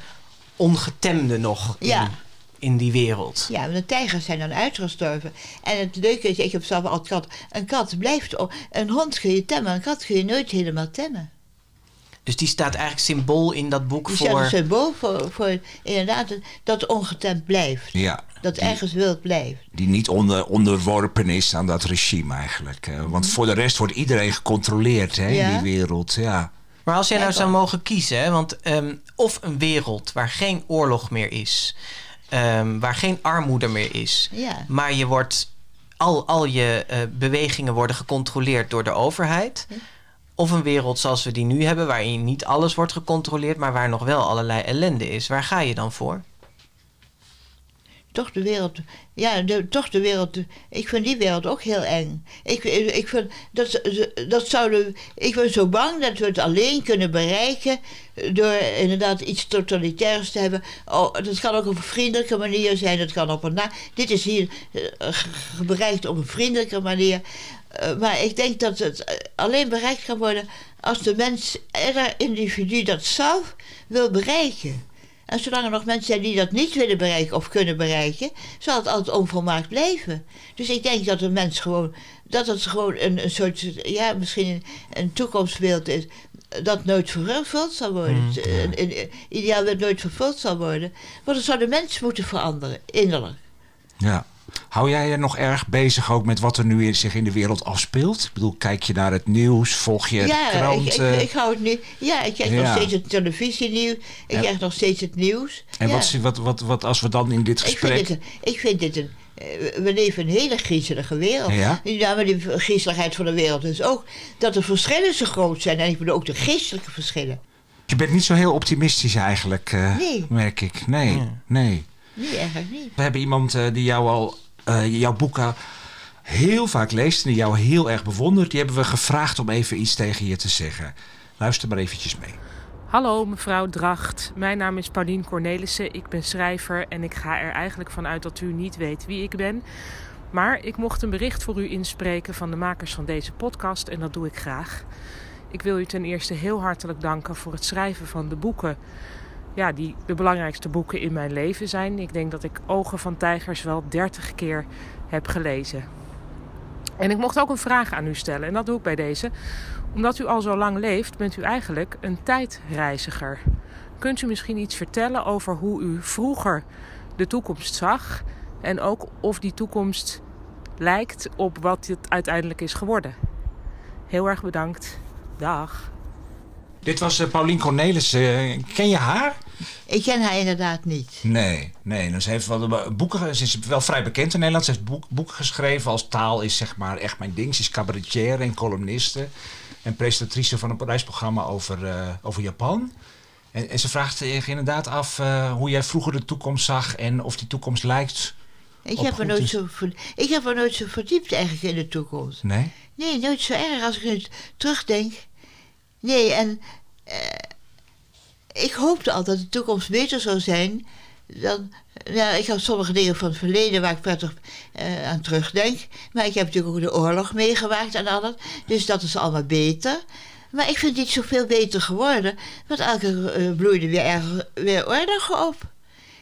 ongetemde nog in, Ja. in die wereld. Ja, maar de tijgers zijn dan uitgestorven. En het leuke is, ik heb zelf al kat. Een kat blijft. Een hond kun je temmen, een kat kun je nooit helemaal temmen. Dus die staat eigenlijk symbool in dat boek ja, voor... een symbool voor, voor inderdaad dat ongetemd blijft. Ja, Dat ergens wild blijft. die niet onder, onderworpen is aan dat regime eigenlijk. eh, want voor de rest wordt iedereen gecontroleerd hè, in Ja. die wereld. Ja. Maar als jij nou zou mogen kiezen, hè, want ehm, of een wereld waar geen oorlog meer is, ehm, waar geen armoede meer is, Ja. maar je wordt, al, al je eh, bewegingen worden gecontroleerd door de overheid. Of een wereld zoals we die nu hebben, waarin niet alles wordt gecontroleerd, maar waar nog wel allerlei ellende is. Waar ga je dan voor? Toch de wereld. Ja, toch de wereld. Ik vind die wereld ook heel eng. Ik, ik vind dat, dat zouden. Ik ben zo bang dat we het alleen kunnen bereiken. door inderdaad iets totalitairs te hebben. Oh, dat kan ook op een vriendelijke manier zijn. Dat kan op een. Dit is hier eh, bereikt op een vriendelijke manier. Eh, maar ik denk dat het eh, alleen bereikt kan worden. als de mens, ieder individu dat zelf wil bereiken. En zolang er nog mensen zijn die dat niet willen bereiken of kunnen bereiken, zal het altijd onvolmaakt blijven. Dus ik denk dat een mens gewoon, dat het gewoon een, een soort, ja, misschien een, een toekomstbeeld is dat nooit vervuld zal worden. Een, een ideaal dat nooit vervuld zal worden. Want dan zou de mens moeten veranderen, innerlijk. Ja. Hou jij je nog erg bezig ook met wat er nu in, zich in de wereld afspeelt? Ik bedoel, kijk je naar het nieuws? Volg je ja, de ik, kranten? ik, ik hou het nu. Ja, ik kijk Ja. nog steeds het televisienieuws. Ik En- krijg nog steeds het nieuws. en ja. wat, wat, wat, wat als we dan in dit Ik gesprek... vind, dit een, ik vind dit een. eh, We leven in een hele griezelige wereld. Ja? Ja, maar die griezeligheid van de wereld is ook dat de verschillen zo groot zijn. En ik bedoel ook de geestelijke verschillen. Je bent niet zo heel optimistisch eigenlijk, eh, Nee. merk ik. Nee, Ja. nee. Nee, eigenlijk niet. We hebben iemand eh, die jou al, eh, jouw boeken heel vaak leest en die jou heel erg bewondert. Die hebben we gevraagd om even iets tegen je te zeggen. Luister maar eventjes mee. Hallo mevrouw Dracht, mijn naam is Paulien Cornelissen. Ik ben schrijver en ik ga er eigenlijk vanuit dat u niet weet wie ik ben. Maar ik mocht een bericht voor u inspreken van de makers van deze podcast en dat doe ik graag. Ik wil u ten eerste heel hartelijk danken voor het schrijven van de boeken. Ja, die de belangrijkste boeken in mijn leven zijn. Ik denk dat ik Ogen van Tijgers wel 30 keer heb gelezen. En ik mocht ook een vraag aan u stellen en dat doe ik bij deze. Omdat u al zo lang leeft, bent u eigenlijk een tijdreiziger. Kunt u misschien iets vertellen over hoe u vroeger de toekomst zag en ook of die toekomst lijkt op wat het uiteindelijk is geworden? Heel erg bedankt. Dag. Dit was uh, Paulien Cornelis. Uh, ken je haar? Ik ken haar inderdaad niet. Nee, nee. Dus ze, heeft wel boeken, ze is wel vrij bekend in Nederland. Ze heeft boek, boeken geschreven als taal is zeg maar echt mijn ding. Ze is cabaretier en columniste. En presentatrice van een reisprogramma over, uh, over Japan. En, en, ze vraagt zich inderdaad af hoe jij vroeger de toekomst zag en of die toekomst lijkt. Ik heb, me nooit zo, ik heb me nooit zo verdiept eigenlijk in de toekomst. Nee? Nee, nooit zo erg als ik nu terugdenk. Nee, en ik hoopte altijd dat de toekomst beter zou zijn dan. Nou, ik heb sommige dingen van het verleden waar ik prettig uh, aan terugdenk. Maar ik heb natuurlijk ook de oorlog meegemaakt en alles. Dus dat is allemaal beter. Maar ik vind het niet zoveel beter geworden. Want elke uh, bloeide weer, erg, weer oorlog op.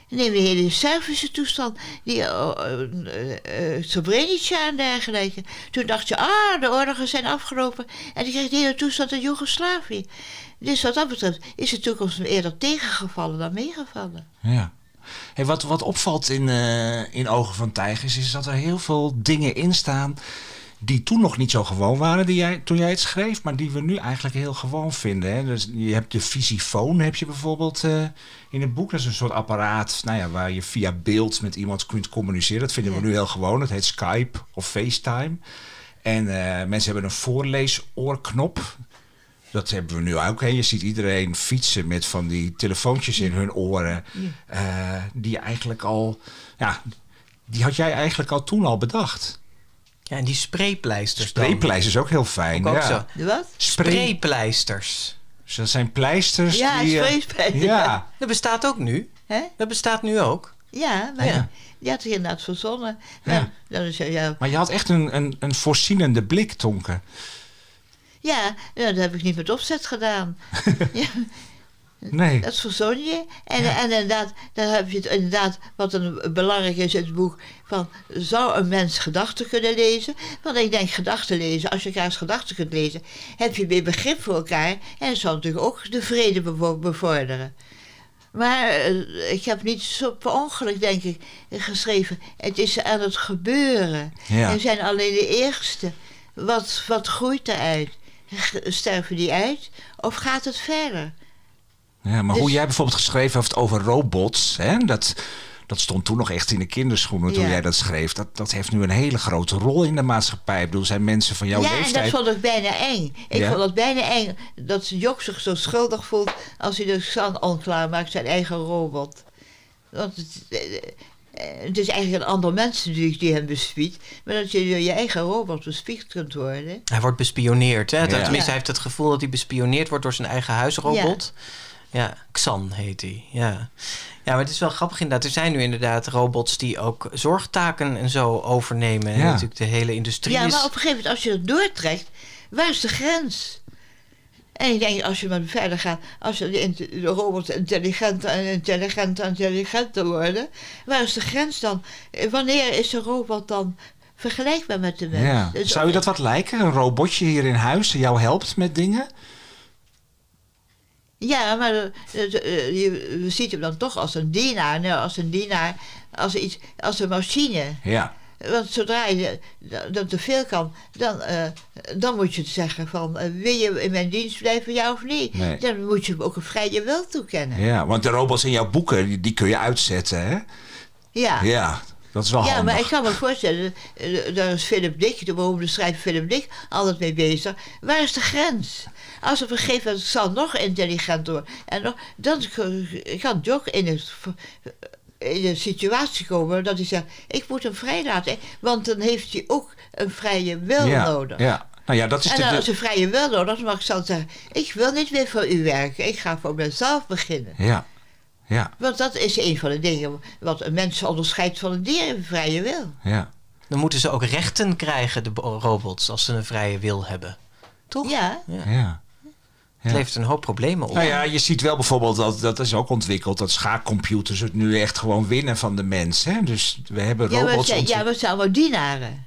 Neem de hele Servische toestand, die uh, uh, Srebrenica en dergelijke. Toen dacht je, ah, de oorlogen zijn afgelopen. En die kreeg de hele toestand in Joegoslavië. Dus wat dat betreft is de toekomst eerder tegengevallen dan meegevallen. Ja. Wat, wat opvalt in, uh, in Ogen van Tijgers is dat er heel veel dingen in staan die toen nog niet zo gewoon waren die jij, toen jij het schreef, maar die we nu eigenlijk heel gewoon vinden. Hè? Dus je hebt de visifoon heb je bijvoorbeeld uh, in het boek. Dat is een soort apparaat nou ja, waar je via beeld met iemand kunt communiceren. Dat vinden we nu heel gewoon. Dat heet Skype of FaceTime. En uh, mensen hebben een voorleesoorknop. Dat hebben we nu ook. Hè. Je ziet iedereen fietsen met van die telefoontjes in hun oren. Uh, die eigenlijk al, ja, die had jij eigenlijk al toen al bedacht. Ja, en die spreepleisters. Spreepleisters is ook heel fijn. Ook, ja. zo. De wat? Spreepleisters. Dus dat zijn pleisters. Ja, die, spreepleisters. Ja. Ja. Dat bestaat ook nu. Hè? Dat bestaat nu ook. Ja, maar Ja. die had zich inderdaad verzonnen. Ja. Dan is, ja, Maar je had echt een, een, een voorzienende blik, Tonke. ja, nou, dat heb ik niet met opzet gedaan. ja, Nee. dat verzon je. En, en inderdaad, dan heb je het inderdaad, wat een belangrijk is in het boek, van zou een mens gedachten kunnen lezen? Want ik denk gedachten lezen, als je elkaars gedachten kunt lezen, heb je meer begrip voor elkaar en zal natuurlijk ook de vrede bevo- bevorderen. Maar eh, ik heb niet zo per ongeluk, denk ik, geschreven. Het is aan het gebeuren. Ja. En we zijn alleen de eerste. Wat, wat groeit eruit? Sterven die uit? Of gaat het verder? Ja, maar Dus- hoe jij bijvoorbeeld geschreven heeft over robots, hè, dat, dat stond toen nog echt in de kinderschoenen toen Ja. jij dat schreef. Dat, dat heeft nu een hele grote rol in de maatschappij. Ik bedoel, zijn mensen van jouw ja, en leeftijd. dat vond ik bijna eng. Ik Ja? vond het bijna eng dat Jok zich zo schuldig voelt als hij de zand onklaar maakt, zijn eigen robot. Want het, eh, het is eigenlijk een ander mens natuurlijk die hem bespiekt, maar dat je door je eigen robot bespiekt kunt worden. Hij wordt bespioneerd. Hè? Ja. Tenminste, Ja. hij heeft het gevoel dat hij bespioneerd wordt door zijn eigen huisrobot. Ja, Xan heet hij. Ja. ja, maar het is wel grappig inderdaad. Er zijn nu inderdaad robots die ook zorgtaken en zo overnemen. En Ja. natuurlijk de hele industrie Ja, maar op een gegeven moment, als je het doortrekt, waar is de grens? En ik denk, als je maar verder gaat, als je de, de robots intelligenter en intelligenter en intelligenter worden, waar is de grens dan? Eh, Wanneer is een robot dan vergelijkbaar met de mens? ja. Dus- Zou je dat wat lijken? Een robotje hier in huis die jou helpt met dingen? Ja, maar eh, eh, je ziet hem dan toch als een dienaar, nou, als een dienaar, als, iets, als een machine. Ja. Want zodra je dat- te veel kan, dan, eh, dan moet je het zeggen van... eh, wil je in mijn dienst blijven, ja of nee? Nee. Dan moet je hem ook een vrije wil toekennen. ja, want de robots in jouw boeken, die, die kun je uitzetten, hè? Ja, ja. Ja, dat is wel handig. maar ik kan me voorstellen, eh, daar is Philip Dick, de beroemde schrijver Philip Dick, altijd mee bezig. Waar is de grens? Als op een gegeven moment het zal nog intelligenter worden, en nog, dan kan Jock in het in een situatie komen dat hij zegt: Ik moet hem vrijlaten. Want dan heeft hij ook een vrije wil ja, nodig. Ja. Nou ja, dat is en de, dan de- als je vrije wil nodig, dan mag ik dan zeggen... ik wil niet meer voor u werken, ik ga voor mezelf beginnen. Ja, ja, Want dat is een van de dingen wat een mens onderscheidt van een dier, vrije wil. ja. Dan moeten ze ook rechten krijgen, de bo- robots, als ze een vrije wil hebben. Toch? Ja, ja. Het levert een hoop problemen op. Nou ja, je ziet wel bijvoorbeeld dat dat is ook ontwikkeld dat schaakcomputers het nu echt gewoon winnen van de mens. Hè? Dus we hebben ja, maar, robots. ja, maar het zijn allemaal dienaren.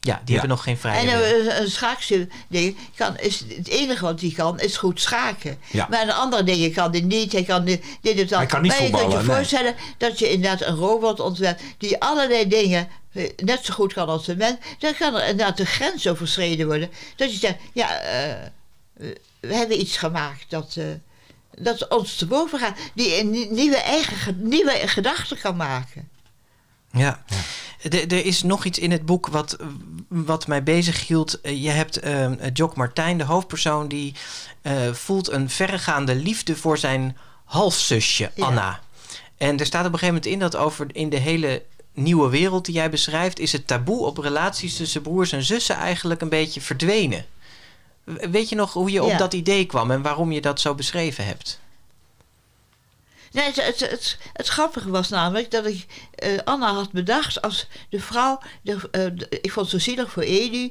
Ja, die Ja. hebben nog geen vrije En wil. een, een schaakse ding kan, is, het enige wat hij kan is goed schaken. Ja. Maar de andere dingen kan hij niet. Hij kan dit, en dat. Hij kan niet maar je kunt je nee. voorstellen dat je inderdaad een robot ontwerpt die allerlei dingen eh, net zo goed kan als een mens. Dan kan er inderdaad de grens overschreden worden. Dat je zegt, ja, eh, we hebben iets gemaakt dat, eh, dat ons te boven gaat. Die een nie- nieuwe eigen ge- nieuwe gedachten kan maken. Ja. Er- Er is nog iets in het boek wat, wat mij bezig hield. Eh, Je hebt eh Jock Martijn, de hoofdpersoon, die eh, voelt een verregaande liefde voor zijn halfzusje Ja. Anna. En er staat op een gegeven moment in dat over in de hele nieuwe wereld die jij beschrijft, is het taboe op relaties tussen broers en zussen eigenlijk een beetje verdwenen. Weet je nog hoe je op dat idee kwam en waarom je dat zo beschreven hebt? Nee, het, het, het, het grappige was namelijk dat ik eh, Anna had bedacht als de vrouw. De, eh, de- ik vond het zo zielig voor Edu.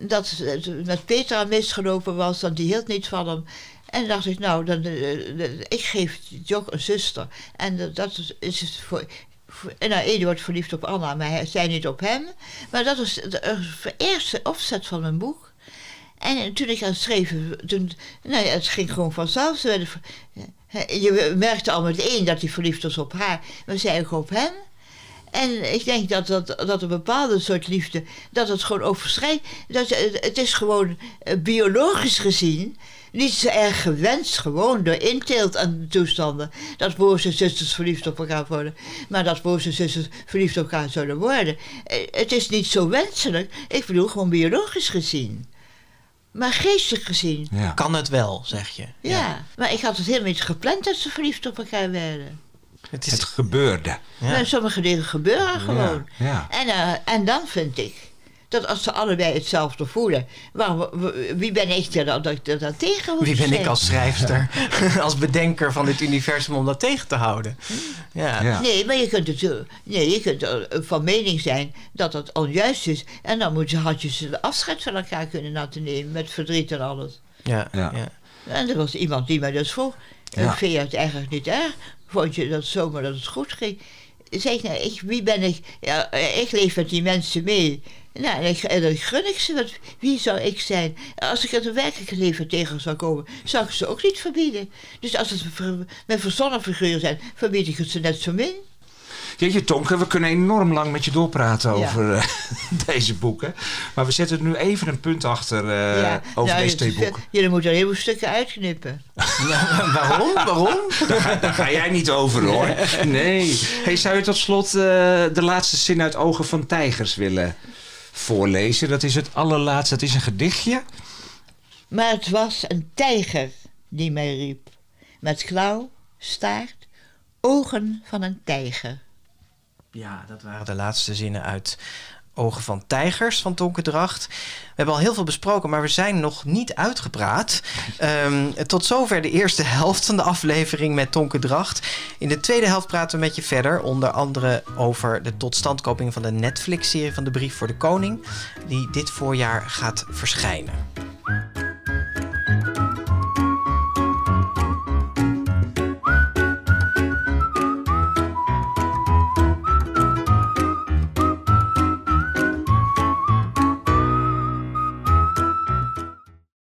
Dat het met Petra misgelopen was, want die hield niet van hem. En dan dacht ik, nou, dan, eh, ik geef Jock een zuster. En dat- is- is het voor. voor- En nou, Edu wordt verliefd op Anna, maar hij, zij niet op hem. Maar dat is de, de eerste opzet van mijn boek. En toen ik aan het schreven, toen, nou ja, het ging gewoon vanzelf. Ze werden, eh, je merkte al meteen dat hij verliefd was op haar, maar zij ook op hem. En ik denk dat, dat, dat een bepaalde soort liefde, dat het gewoon overschrijdt. Dat, het het is gewoon eh, biologisch gezien niet zo erg gewenst, gewoon door inteelt en toestanden, dat broers en zusters verliefd op elkaar worden. Maar dat broers en zusters verliefd op elkaar zouden worden. Eh, Het is niet zo wenselijk, ik bedoel gewoon biologisch gezien. Maar geestelijk gezien, Ja. Kan het wel, zeg je? ja. Maar ik had het helemaal niet gepland dat ze verliefd op elkaar werden. Het is, Het gebeurde. Ja. Maar sommige dingen gebeuren gewoon. Ja, ja. En, eh, en dan vind ik dat als ze allebei hetzelfde voelen, waarom, wie ben ik er dan dat ik er dan tegen hoef Wie ben ik als schrijfster, als bedenker van dit universum om dat tegen te houden? Ja. Ja. Nee, maar je kunt, het, nee, je kunt eh, van mening zijn dat het onjuist is. En dan moet je, had je ze afscheid van elkaar kunnen laten nemen met verdriet en alles. Ja. Ja. ja. En er was iemand die mij dus vroeg. Ja. Ja. Vind je het eigenlijk niet erg? Vond je dat zomaar dat het goed ging? Zeg ik, nou, ik, wie ben ik? Ja, eh, ik leef met die mensen mee. Nou, en, ik, en dan gun ik ze. Want wie zou ik zijn? Als ik in het werkelijke leven tegen zou komen, zou ik ze ook niet verbieden. Dus als het ver- met verzonnen figuren zijn, verbied ik het ze net zo min. Jeetje Tonke, we kunnen enorm lang met je doorpraten Ja. over eh, deze boeken. Maar we zetten nu even een punt achter eh, ja. over Nou, deze twee boeken. Jullie moeten er heel veel stukken uitknippen. Ja, waarom? Waarom? Daar ga, daar ga jij niet over hoor. Nee. Hey, zou je tot slot eh, de laatste zin uit Ogen van Tijgers willen voorlezen? Dat is het allerlaatste. Dat is een gedichtje. Maar het was een tijger die mij riep. Met klauw, staart, ogen van een tijger. Ja, dat waren de laatste zinnen uit Ogen van Tijgers van Tonke Dracht. We hebben al heel veel besproken, maar we zijn nog niet uitgepraat. Ehm, tot zover de eerste helft van de aflevering met Tonke Dracht. In de tweede helft praten we met je verder. Onder andere over de totstandkoming van de Netflix-serie van De Brief voor de Koning. Die dit voorjaar gaat verschijnen.